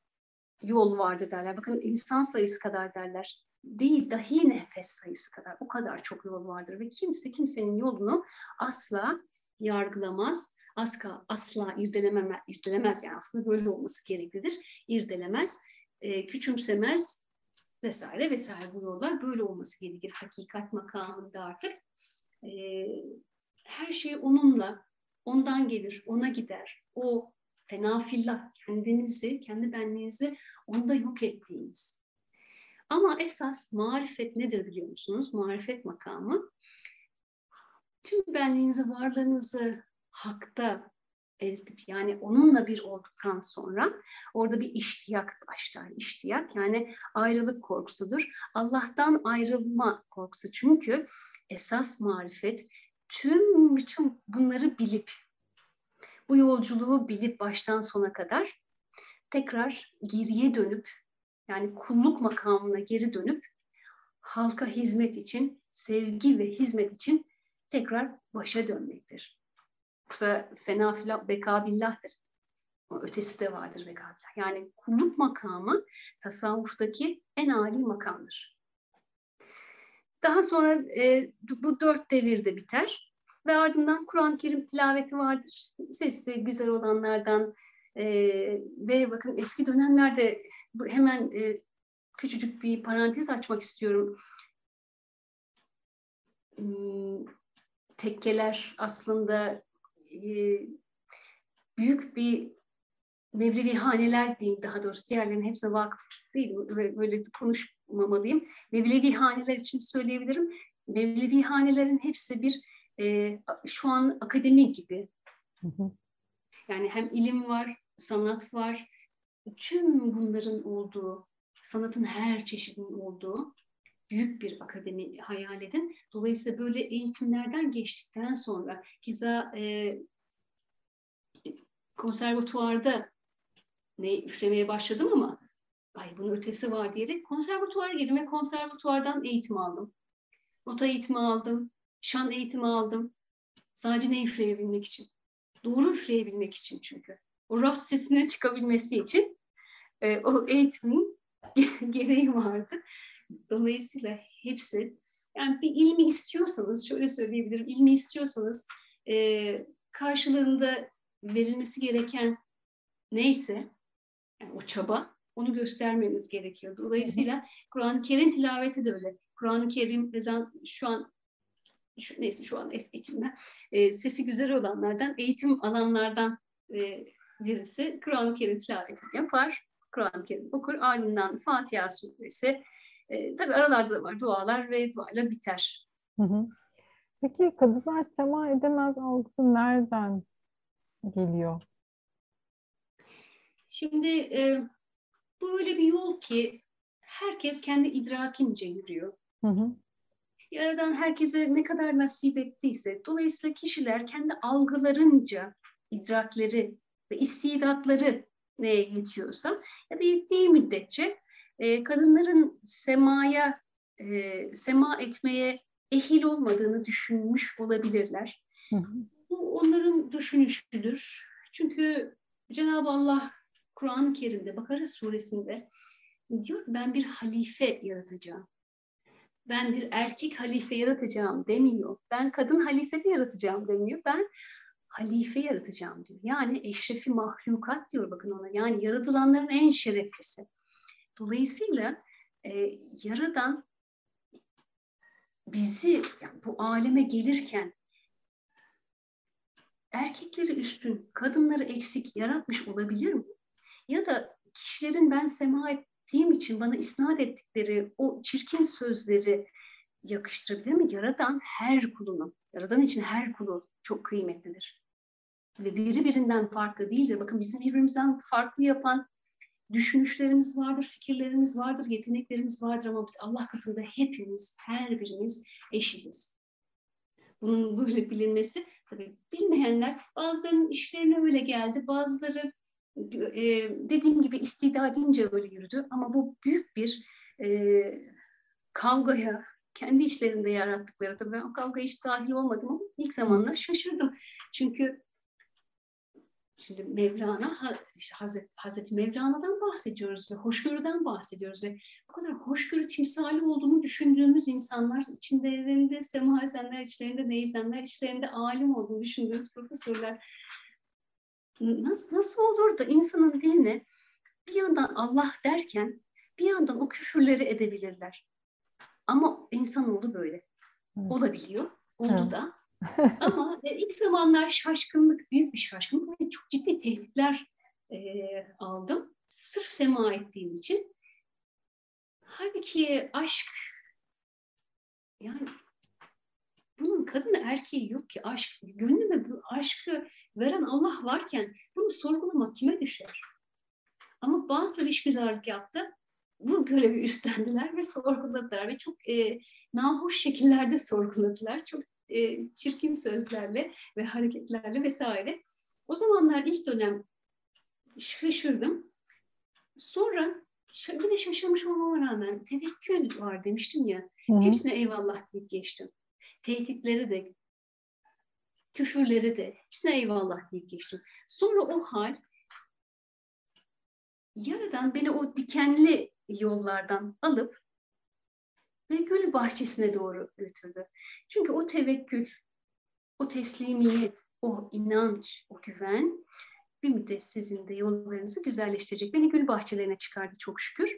S2: yol vardır derler. Bakın insan sayısı kadar derler. Değil dahi nefes sayısı kadar. O kadar çok yol vardır ve kimse kimsenin yolunu asla yargılamaz. Asla, asla irdelememe, irdelemez yani aslında böyle olması gereklidir. İrdelemez, e, küçümsemez vesaire vesaire bu yollar böyle olması gerekir. Hakikat makamında artık e, her şey onunla, ondan gelir, ona gider. O fenafillah kendinizi, kendi benliğinizi onda yok ettiğiniz. Ama esas marifet nedir biliyor musunuz? Marifet makamı tüm benliğinizi, varlığınızı hakta eritip yani onunla bir olduktan sonra orada bir iştiyak başlar. İştiyak yani ayrılık korkusudur. Allah'tan ayrılma korkusu. Çünkü esas marifet tüm bütün bunları bilip bu yolculuğu bilip baştan sona kadar tekrar geriye dönüp yani kulluk makamına geri dönüp halka hizmet için, sevgi ve hizmet için tekrar başa dönmektir. Yoksa fena filan bekabillahdır. Ötesi de vardır bekabillah. Yani kulluk makamı tasavvuftaki en âli makamdır. Daha sonra e, bu dört devirde biter ve ardından Kur'an-ı Kerim tilaveti vardır. Sesi güzel olanlardan e, ve bakın eski dönemlerde hemen e, küçücük bir parantez açmak istiyorum. Hmm, tekkeler aslında e, büyük bir Mevlevi haneler diyeyim daha doğrusu diğerlerinin hepsine vakıf değilim ve böyle konuşmamalıyım. Mevlevi haneler için söyleyebilirim. Mevlevi hanelerin hepsi bir e, şu an akademi gibi. Yani hem ilim var, sanat var, tüm bunların olduğu, sanatın her çeşidinin olduğu büyük bir akademi hayal edin. Dolayısıyla böyle eğitimlerden geçtikten sonra keza e, konservatuvarda ne üflemeye başladım ama ay bunun ötesi var diyerek konservatuvara girdim ve konservatuvardan eğitim aldım. Nota eğitimi aldım, şan eğitimi aldım. Sadece ne üfleyebilmek için. Doğru üfleyebilmek için çünkü. O rast sesine çıkabilmesi için e, o eğitimin gereği vardı. Dolayısıyla hepsi yani bir ilmi istiyorsanız şöyle söyleyebilirim ilmi istiyorsanız e, karşılığında verilmesi gereken neyse yani o çaba onu göstermeniz gerekiyor. Dolayısıyla Kur'an-ı Kerim tilaveti de öyle. Kur'an-ı Kerim ezan şu an şu, neyse şu an es içimden e, sesi güzel olanlardan eğitim alanlardan e, birisi Kur'an-ı Kerim tilavetini yapar. Kur'an-ı Kerim okur. Ardından Fatiha suresi. E, tabii aralarda da var dualar ve duayla biter. Hı hı.
S1: Peki kadınlar sema edemez algısı nereden geliyor?
S2: Şimdi e, bu öyle bir yol ki herkes kendi idrakince yürüyor. Hı hı. Yaradan herkese ne kadar nasip ettiyse, dolayısıyla kişiler kendi algılarınca idrakleri ve istidatları neye yetiyorsa ya da yettiği müddetçe e, kadınların semaya e, sema etmeye ehil olmadığını düşünmüş olabilirler. Hı hı. Bu onların düşünüşüdür. Çünkü Cenab-ı Allah Kur'an-ı Kerim'de Bakara suresinde diyor ki ben bir halife yaratacağım. Ben bir erkek halife yaratacağım demiyor. Ben kadın halife de yaratacağım demiyor. Ben halife yaratacağım diyor. Yani eşrefi mahlukat diyor bakın ona. Yani yaratılanların en şereflisi. Dolayısıyla e, Yaradan bizi yani bu aleme gelirken erkekleri üstün, kadınları eksik yaratmış olabilir mi? Ya da kişilerin ben sema ettiğim için bana isnat ettikleri o çirkin sözleri yakıştırabilir mi? Yaradan her kulunu, Yaradan için her kulu çok kıymetlidir. Ve biri birinden farklı değildir. Bakın bizim birbirimizden farklı yapan düşünüşlerimiz vardır, fikirlerimiz vardır, yeteneklerimiz vardır ama biz Allah katında hepimiz, her birimiz eşitiz. Bunun böyle bilinmesi, tabii bilmeyenler, bazılarının işlerine öyle geldi, bazıları e, dediğim gibi istidadince öyle yürüdü ama bu büyük bir e, kavgaya, kendi içlerinde yarattıkları, tabii ben o kavgaya hiç dahil olmadım ama ilk zamanlar şaşırdım. Çünkü Şimdi Mevlana, işte Hazreti, Hazreti Mevlana'dan bahsediyoruz ve hoşgörüden bahsediyoruz ve bu kadar hoşgörü timsali olduğunu düşündüğümüz insanlar, içlerinde sema ezenler, içlerinde neyzenler, içlerinde alim olduğunu düşündüğümüz profesörler nasıl, nasıl olur da insanın diline bir yandan Allah derken bir yandan o küfürleri edebilirler. Ama insanoğlu böyle. Olabiliyor. Oldu evet. da. Ama ilk zamanlar şaşkınlık, büyük bir şaşkınlık ve çok ciddi tehditler e, aldım. Sırf sema ettiğim için. halbuki aşk yani bunun kadın erkeği yok ki aşk. Gönlüme bu aşkı veren Allah varken bunu sorgulamak kime düşer? Ama bazıları işgüzarlık yaptı. Bu görevi üstlendiler ve sorguladılar ve çok e, nahoş şekillerde sorguladılar. Çok e, çirkin sözlerle ve hareketlerle vesaire. O zamanlar ilk dönem şaşırdım. Sonra yine şaşırmış olmama rağmen tevekkül var demiştim ya. Hı. Hepsine eyvallah deyip geçtim. Tehditleri de, küfürleri de hepsine eyvallah deyip geçtim. Sonra o hal Yaradan beni o dikenli yollardan alıp ve gül bahçesine doğru götürdü. Çünkü o tevekkül, o teslimiyet, o inanç, o güven bir müddet sizin de yollarınızı güzelleştirecek. Beni gül bahçelerine çıkardı çok şükür.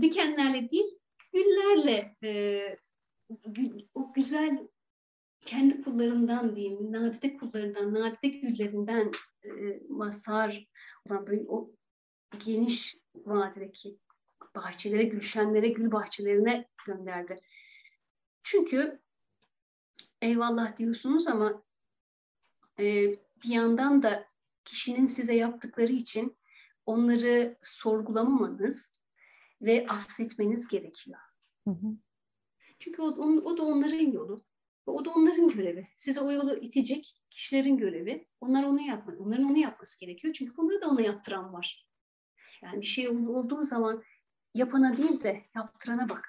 S2: Dikenlerle değil, güllerle e, gül, o güzel kendi kullarından diyeyim, nadide kullarından, nadide güllerinden e, mazhar olan böyle o geniş vadideki bahçelere, gülşenlere, gül bahçelerine gönderdi. Çünkü eyvallah diyorsunuz ama e, bir yandan da kişinin size yaptıkları için onları sorgulamamanız ve affetmeniz gerekiyor. Hı hı. Çünkü o, o da onların yolu. O da onların görevi. Size o yolu itecek kişilerin görevi. Onlar onu yapmak. Onların onu yapması gerekiyor. Çünkü onları da ona yaptıran var. Yani bir şey olduğu zaman yapana değil de yaptırana bak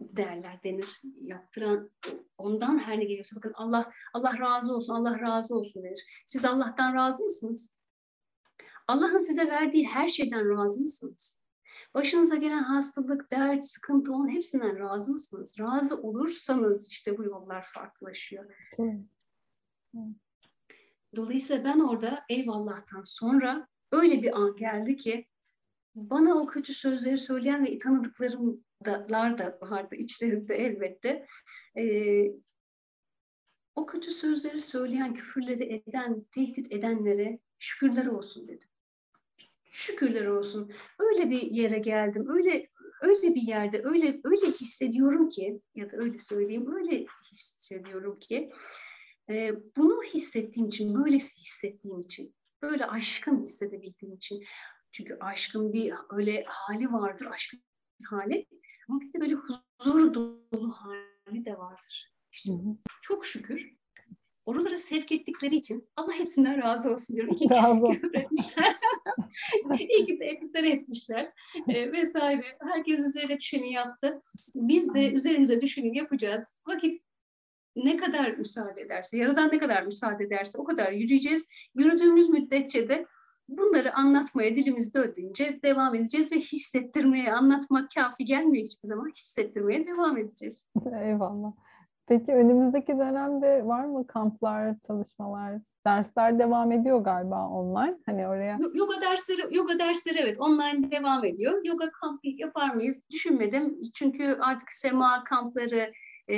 S2: derler denir. Yaptıran ondan her ne geliyorsa bakın Allah Allah razı olsun, Allah razı olsun denir. Siz Allah'tan razı mısınız? Allah'ın size verdiği her şeyden razı mısınız? Başınıza gelen hastalık, dert, sıkıntı onun hepsinden razı mısınız? Razı olursanız işte bu yollar farklılaşıyor. Dolayısıyla ben orada eyvallah'tan sonra öyle bir an geldi ki bana o kötü sözleri söyleyen ve tanıdıklarım da, da vardı içlerinde elbette. Ee, o kötü sözleri söyleyen, küfürleri eden, tehdit edenlere şükürler olsun dedim. Şükürler olsun. Öyle bir yere geldim. Öyle öyle bir yerde öyle öyle hissediyorum ki ya da öyle söyleyeyim öyle hissediyorum ki e, bunu hissettiğim için böylesi hissettiğim için böyle aşkın hissedebildiğim için çünkü aşkın bir öyle hali vardır, aşkın hali. Ama bir de böyle huzur dolu hali de vardır. İşte çok şükür oralara sevk ettikleri için Allah hepsinden razı olsun diyorum. İki küfür etmişler. İki tehditler etmişler e, vesaire. Herkes üzerine düşeni yaptı. Biz de üzerimize düşeni yapacağız. Vakit ne kadar müsaade ederse, yaradan ne kadar müsaade ederse o kadar yürüyeceğiz. Yürüdüğümüz müddetçe de bunları anlatmaya dilimiz döndüğünce devam edeceğiz ve hissettirmeye, anlatmak kafi gelmiyor hiçbir zaman. Hissettirmeye devam edeceğiz.
S1: Eyvallah. Peki önümüzdeki dönemde var mı kamplar, çalışmalar, dersler devam ediyor galiba online. Hani oraya
S2: yoga dersleri yoga dersleri evet online devam ediyor. Yoga kampı yapar mıyız? Düşünmedim. Çünkü artık sema kampları e,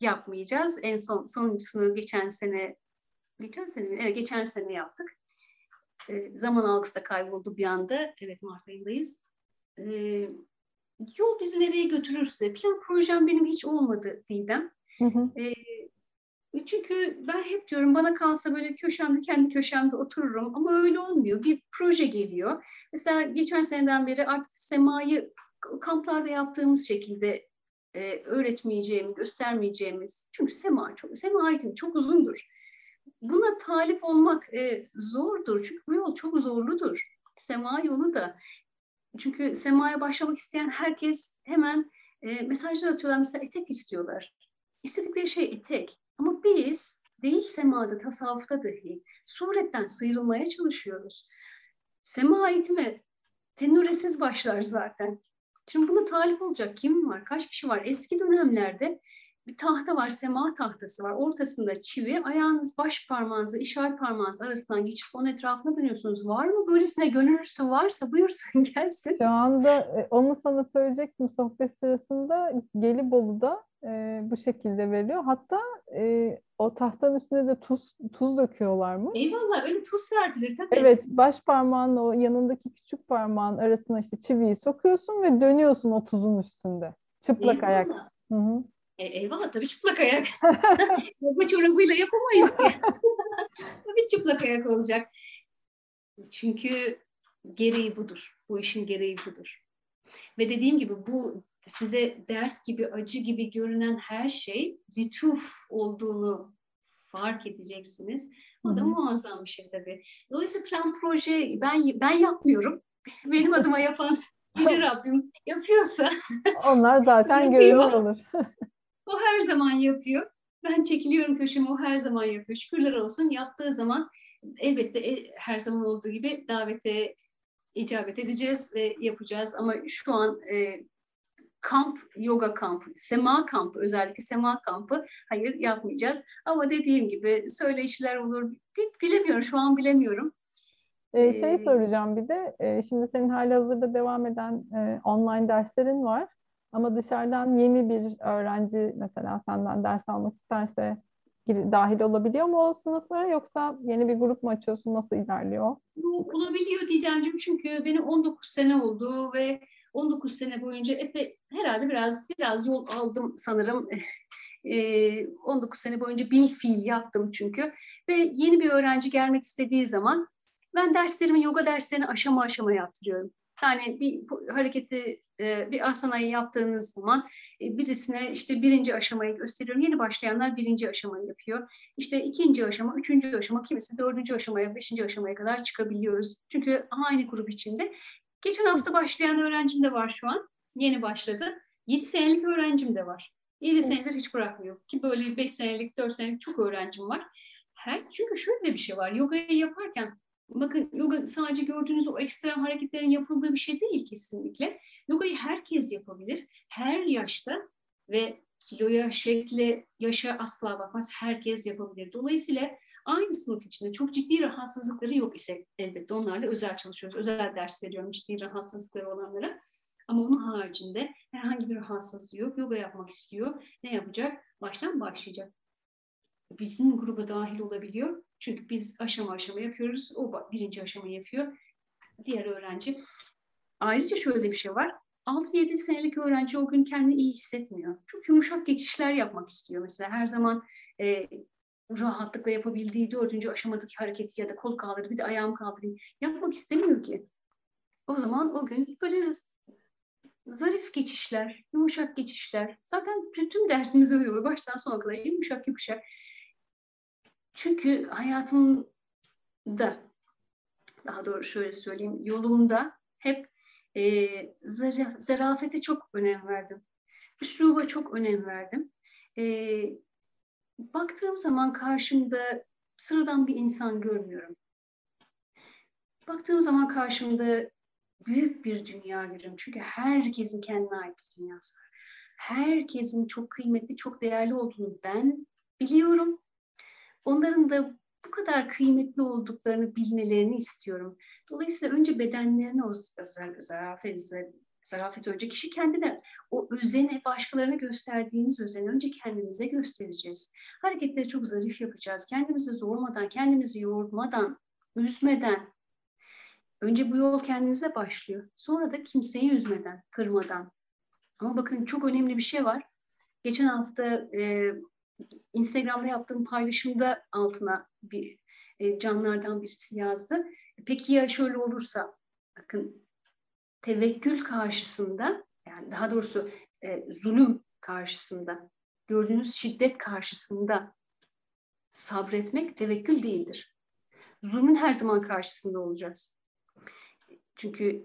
S2: yapmayacağız. En son sonuncusunu geçen sene geçen sene? Evet geçen sene yaptık. E, zaman algısı da kayboldu bir anda. Evet Mart ayındayız. E, yol bizi nereye götürürse. Plan projem benim hiç olmadı Didem. Hı hı. E, çünkü ben hep diyorum bana kalsa böyle köşemde kendi köşemde otururum ama öyle olmuyor. Bir proje geliyor. Mesela geçen seneden beri artık semayı kamplarda yaptığımız şekilde e, öğretmeyeceğim, göstermeyeceğimiz. Çünkü sema çok sema eğitimi çok uzundur buna talip olmak e, zordur. Çünkü bu yol çok zorludur. Sema yolu da. Çünkü semaya başlamak isteyen herkes hemen e, mesajlar atıyorlar. Mesela etek istiyorlar. İstedikleri şey etek. Ama biz değil semada, tasavvufta dahi suretten sıyrılmaya çalışıyoruz. Sema eğitimi tenuresiz başlar zaten. Şimdi buna talip olacak kim var? Kaç kişi var? Eski dönemlerde bir tahta var, sema tahtası var. Ortasında çivi, ayağınız baş parmağınızla işaret parmağınız arasından geçip onun etrafına dönüyorsunuz. Var mı böylesine gönüllüsü varsa buyursun gelsin.
S1: Şu anda e, onu sana söyleyecektim sohbet sırasında Gelibolu'da e, bu şekilde veriliyor. Hatta e, o tahtanın üstüne de tuz tuz döküyorlarmış.
S2: Eyvallah öyle tuz serpilir tabii.
S1: Evet baş parmağın o yanındaki küçük parmağın arasına işte çiviyi sokuyorsun ve dönüyorsun o tuzun üstünde. Çıplak
S2: eyvallah.
S1: ayak. Hı hı.
S2: E, eyvallah tabii çıplak ayak. Baba çorabıyla yapamayız ki. tabii çıplak ayak olacak. Çünkü gereği budur. Bu işin gereği budur. Ve dediğim gibi bu size dert gibi, acı gibi görünen her şey lütuf olduğunu fark edeceksiniz. O da Hı-hı. muazzam bir şey tabii. Dolayısıyla plan proje ben ben yapmıyorum. Benim adıma yapan Yüce Rabbim yapıyorsa
S1: onlar zaten görünür olur.
S2: O her zaman yapıyor. Ben çekiliyorum köşeme o her zaman yapıyor. Şükürler olsun. Yaptığı zaman elbette e, her zaman olduğu gibi davete icabet edeceğiz ve yapacağız. Ama şu an e, kamp, yoga kampı, sema kampı, özellikle sema kampı hayır yapmayacağız. Ama dediğim gibi söyleşiler olur. Bilemiyorum, şu an bilemiyorum.
S1: Ee, şey soracağım bir de, e, şimdi senin hali hazırda devam eden e, online derslerin var. Ama dışarıdan yeni bir öğrenci mesela senden ders almak isterse dahil olabiliyor mu o sınıflara yoksa yeni bir grup mu açıyorsun? Nasıl ilerliyor?
S2: Olabiliyor Didemciğim çünkü benim 19 sene oldu ve 19 sene boyunca epey herhalde biraz biraz yol aldım sanırım. 19 sene boyunca bin fiil yaptım çünkü ve yeni bir öğrenci gelmek istediği zaman ben derslerimi yoga derslerini aşama aşama yaptırıyorum. Yani bir hareketi, e, bir asanayı yaptığınız zaman e, birisine işte birinci aşamayı gösteriyorum. Yeni başlayanlar birinci aşamayı yapıyor. İşte ikinci aşama, üçüncü aşama, kimisi dördüncü aşamaya, beşinci aşamaya kadar çıkabiliyoruz. Çünkü aynı grup içinde. Geçen hafta başlayan öğrencim de var şu an. Yeni başladı. Yedi senelik öğrencim de var. Yedi senedir hiç bırakmıyor. Ki böyle beş senelik, dört senelik çok öğrencim var. Her, çünkü şöyle bir şey var. Yogayı yaparken Bakın yoga sadece gördüğünüz o ekstrem hareketlerin yapıldığı bir şey değil kesinlikle. Yogayı herkes yapabilir. Her yaşta ve kiloya, şekle, yaşa asla bakmaz. Herkes yapabilir. Dolayısıyla aynı sınıf içinde çok ciddi rahatsızlıkları yok ise elbette onlarla özel çalışıyoruz. Özel ders veriyorum ciddi rahatsızlıkları olanlara. Ama onun haricinde herhangi bir rahatsızlığı yok. Yoga yapmak istiyor. Ne yapacak? Baştan başlayacak. Bizim gruba dahil olabiliyor. Çünkü biz aşama aşama yapıyoruz. O birinci aşama yapıyor. Diğer öğrenci. Ayrıca şöyle bir şey var. 6-7 senelik öğrenci o gün kendini iyi hissetmiyor. Çok yumuşak geçişler yapmak istiyor. Mesela her zaman e, rahatlıkla yapabildiği dördüncü aşamadaki hareketi ya da kol kaldırı bir de ayağım kaldırayım yapmak istemiyor ki. O zaman o gün böyle zarif geçişler, yumuşak geçişler. Zaten tüm dersimiz öyle oluyor. Baştan sona kadar yumuşak yumuşak. Çünkü hayatımda, daha doğru şöyle söyleyeyim, yolumda hep e, zara, zarafete çok önem verdim. Üsluba çok önem verdim. E, baktığım zaman karşımda sıradan bir insan görmüyorum. Baktığım zaman karşımda büyük bir dünya görüyorum. Çünkü herkesin kendine ait bir dünyası var. Herkesin çok kıymetli, çok değerli olduğunu ben biliyorum onların da bu kadar kıymetli olduklarını bilmelerini istiyorum. Dolayısıyla önce bedenlerine o zarafet, zarafet önce kişi kendine o özeni başkalarına gösterdiğimiz özeni önce kendimize göstereceğiz. Hareketleri çok zarif yapacağız. Kendimizi zormadan, kendimizi yormadan, üzmeden. Önce bu yol kendinize başlıyor. Sonra da kimseyi üzmeden, kırmadan. Ama bakın çok önemli bir şey var. Geçen hafta e, Instagram'da yaptığım paylaşımda altına bir e, canlardan birisi yazdı. Peki ya şöyle olursa, bakın tevekkül karşısında, yani daha doğrusu e, zulüm karşısında, gördüğünüz şiddet karşısında sabretmek tevekkül değildir. Zulmün her zaman karşısında olacağız. Çünkü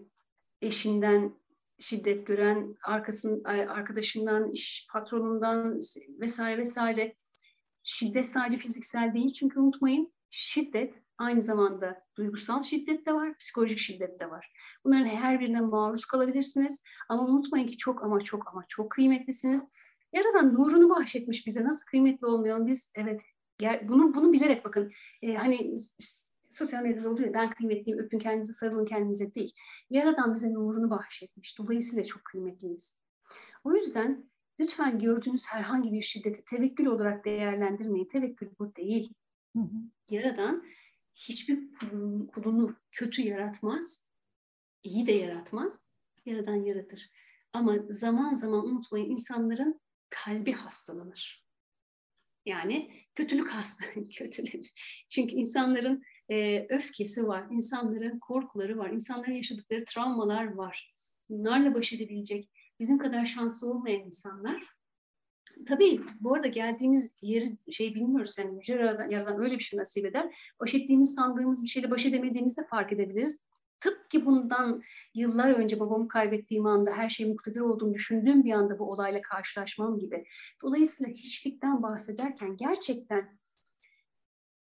S2: eşinden, şiddet gören, arkasın, arkadaşından, iş patronundan vesaire vesaire. Şiddet sadece fiziksel değil çünkü unutmayın şiddet aynı zamanda duygusal şiddet de var, psikolojik şiddet de var. Bunların her birine maruz kalabilirsiniz ama unutmayın ki çok ama çok ama çok kıymetlisiniz. Yaradan nurunu bahşetmiş bize. Nasıl kıymetli olmayalım biz? Evet. Bunu bunu bilerek bakın. E, hani sosyal medyada oluyor. Ben kıymetliyim, öpün kendinizi, sarılın kendinize değil. Yaradan bize nurunu bahşetmiş. Dolayısıyla çok kıymetliyiz. O yüzden lütfen gördüğünüz herhangi bir şiddeti tevekkül olarak değerlendirmeyin. Tevekkül bu değil. Hı hı. Yaradan hiçbir kulunu kötü yaratmaz, iyi de yaratmaz. Yaradan yaratır. Ama zaman zaman unutmayın insanların kalbi hastalanır. Yani kötülük hasta, kötülük. Çünkü insanların e, öfkesi var, insanların korkuları var, insanların yaşadıkları travmalar var. Bunlarla baş edebilecek bizim kadar şanslı olmayan insanlar. Tabii bu arada geldiğimiz yeri şey bilmiyoruz. Yani Yüce Yaradan öyle bir şey nasip eder. Baş ettiğimiz sandığımız bir şeyle baş edemediğimizi de fark edebiliriz. Tıpkı bundan yıllar önce babamı kaybettiğim anda her şey muktedir olduğunu düşündüğüm bir anda bu olayla karşılaşmam gibi. Dolayısıyla hiçlikten bahsederken gerçekten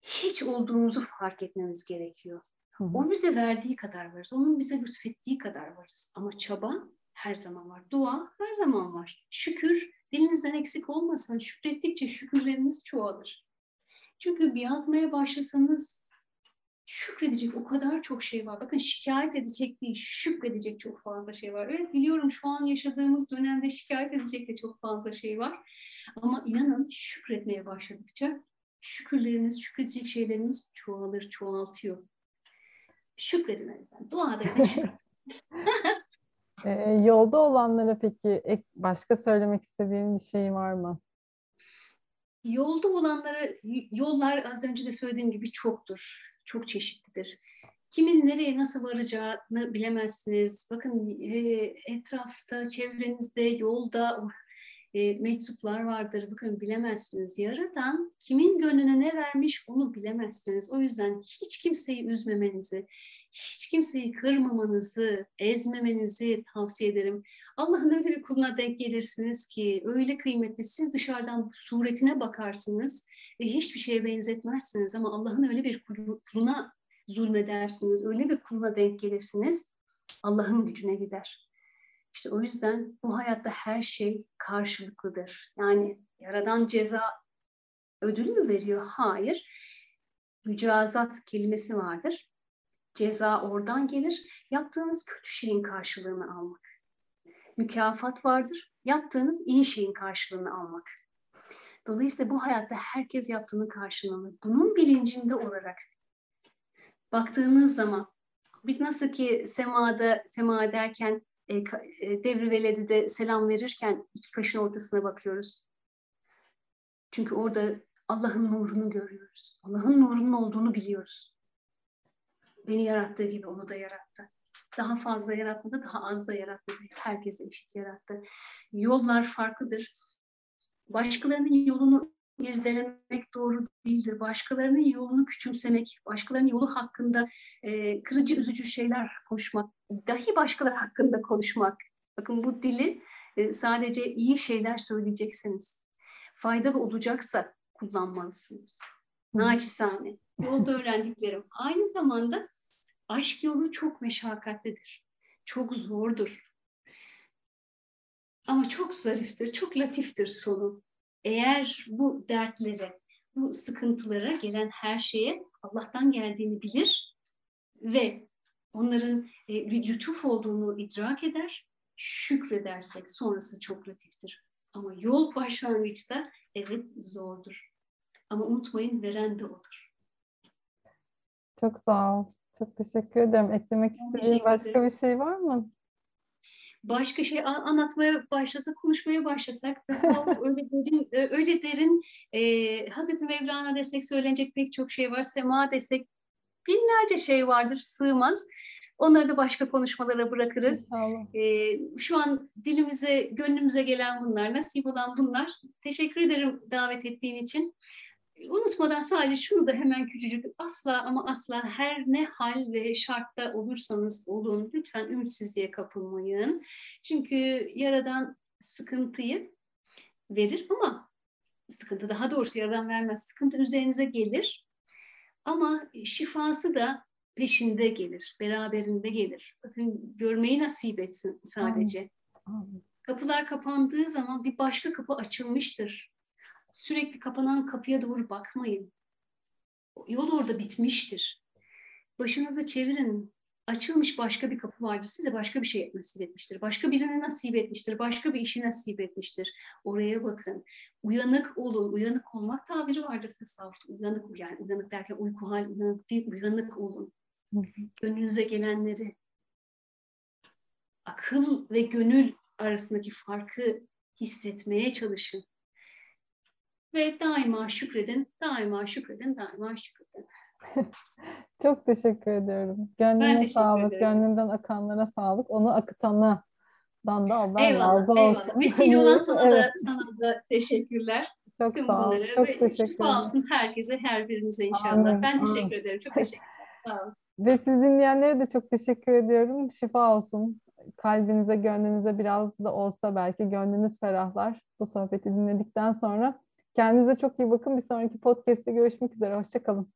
S2: hiç olduğumuzu fark etmemiz gerekiyor. O bize verdiği kadar varız. Onun bize lütfettiği kadar varız. Ama çaba her zaman var. Dua her zaman var. Şükür dilinizden eksik olmasın. Şükrettikçe şükürleriniz çoğalır. Çünkü bir yazmaya başlasanız şükredecek o kadar çok şey var. Bakın şikayet edecek değil, şükredecek çok fazla şey var. Evet biliyorum şu an yaşadığımız dönemde şikayet edecek de çok fazla şey var. Ama inanın şükretmeye başladıkça şükürleriniz, şükredecek şeyleriniz çoğalır, çoğaltıyor. Şükredin en Dua edin.
S1: e, yolda olanlara peki ek, başka söylemek istediğin bir şey var mı?
S2: Yolda olanlara, yollar az önce de söylediğim gibi çoktur çok çeşitlidir. Kimin nereye nasıl varacağını bilemezsiniz. Bakın e, etrafta, çevrenizde, yolda e, meczuplar vardır. Bakın bilemezsiniz. Yaradan kimin gönlüne ne vermiş onu bilemezsiniz. O yüzden hiç kimseyi üzmemenizi, hiç kimseyi kırmamanızı, ezmemenizi tavsiye ederim. Allah'ın öyle bir kuluna denk gelirsiniz ki öyle kıymetli. Siz dışarıdan suretine bakarsınız ve hiçbir şeye benzetmezsiniz ama Allah'ın öyle bir kuluna zulmedersiniz, öyle bir kuluna denk gelirsiniz. Allah'ın gücüne gider. İşte o yüzden bu hayatta her şey karşılıklıdır. Yani yaradan ceza ödül mü veriyor? Hayır. Mücazat kelimesi vardır. Ceza oradan gelir. Yaptığınız kötü şeyin karşılığını almak. Mükafat vardır. Yaptığınız iyi şeyin karşılığını almak. Dolayısıyla bu hayatta herkes yaptığını karşılığını, bunun bilincinde olarak baktığınız zaman biz nasıl ki semada sema ederken e, e, Devri Veledi de selam verirken iki kaşın ortasına bakıyoruz. Çünkü orada Allah'ın nurunu görüyoruz. Allah'ın nurunun olduğunu biliyoruz. Beni yarattığı gibi onu da yarattı. Daha fazla yaratmadı, daha az da yaratmadı. Herkese eşit yarattı. Yollar farklıdır. Başkalarının yolunu irdelemek doğru değildir. Başkalarının yolunu küçümsemek, başkalarının yolu hakkında e, kırıcı, üzücü şeyler konuşmak, dahi başkaları hakkında konuşmak. Bakın bu dili e, sadece iyi şeyler söyleyeceksiniz. Faydalı olacaksa kullanmalısınız. Naçizane. Yolda öğrendiklerim. Aynı zamanda aşk yolu çok meşakkatlidir. Çok zordur. Ama çok zariftir, çok latiftir sonu eğer bu dertlere, bu sıkıntılara gelen her şeye Allah'tan geldiğini bilir ve onların e, lütuf olduğunu idrak eder, şükredersek sonrası çok latiftir. Ama yol başlangıçta evet zordur. Ama unutmayın veren de odur.
S1: Çok sağ ol. Çok teşekkür ederim. Eklemek istediğin başka bir şey var mı?
S2: Başka şey anlatmaya başlasak, konuşmaya başlasak tasavvuf öyle derin, e, öyle derin e, Hazreti Mevlana desek söylenecek pek çok şey var. Sema desek binlerce şey vardır, sığmaz. Onları da başka konuşmalara bırakırız. Ee, şu an dilimize, gönlümüze gelen bunlar, nasip olan bunlar. Teşekkür ederim davet ettiğin için unutmadan sadece şunu da hemen küçücük asla ama asla her ne hal ve şartta olursanız olun lütfen ümitsizliğe kapılmayın. Çünkü yaradan sıkıntıyı verir ama sıkıntı daha doğrusu yaradan vermez. Sıkıntı üzerinize gelir ama şifası da peşinde gelir, beraberinde gelir. Bakın görmeyi nasip etsin sadece. Kapılar kapandığı zaman bir başka kapı açılmıştır sürekli kapanan kapıya doğru bakmayın. Yol orada bitmiştir. Başınızı çevirin. açılmış başka bir kapı vardır. Size başka bir şey nasip etmiştir. Başka birine nasip etmiştir. Başka bir işi nasip etmiştir. Oraya bakın. Uyanık olun. Uyanık olmak tabiri vardır tasavvufta. Uyanık yani uyanık derken uyku hal uyanık değil. Uyanık olun. Gönlünüze gelenleri akıl ve gönül arasındaki farkı hissetmeye çalışın. Ve daima şükredin, daima şükredin, daima şükredin.
S1: Çok teşekkür ediyorum. Gönlüne
S2: teşekkür
S1: sağlık,
S2: ederim.
S1: gönlünden akanlara sağlık. Onu akıtana dan da Allah
S2: Eyvallah,
S1: razı olsun.
S2: eyvallah. Vesile olan sana
S1: Evet,
S2: da sana da teşekkürler.
S1: çok
S2: Tüm
S1: sağ ol.
S2: bunları
S1: Çok
S2: ve
S1: teşekkür ederim.
S2: olsun herkese, her birimize inşallah.
S1: Amin,
S2: Ben
S1: amin.
S2: teşekkür ederim. Çok teşekkürler. Sağ olun.
S1: Ve siz dinleyenlere de çok teşekkür ediyorum. Şifa olsun. Kalbinize, gönlünüze biraz da olsa belki gönlünüz ferahlar. Bu sohbeti dinledikten sonra. Kendinize çok iyi bakın. Bir sonraki podcast'te görüşmek üzere. Hoşçakalın.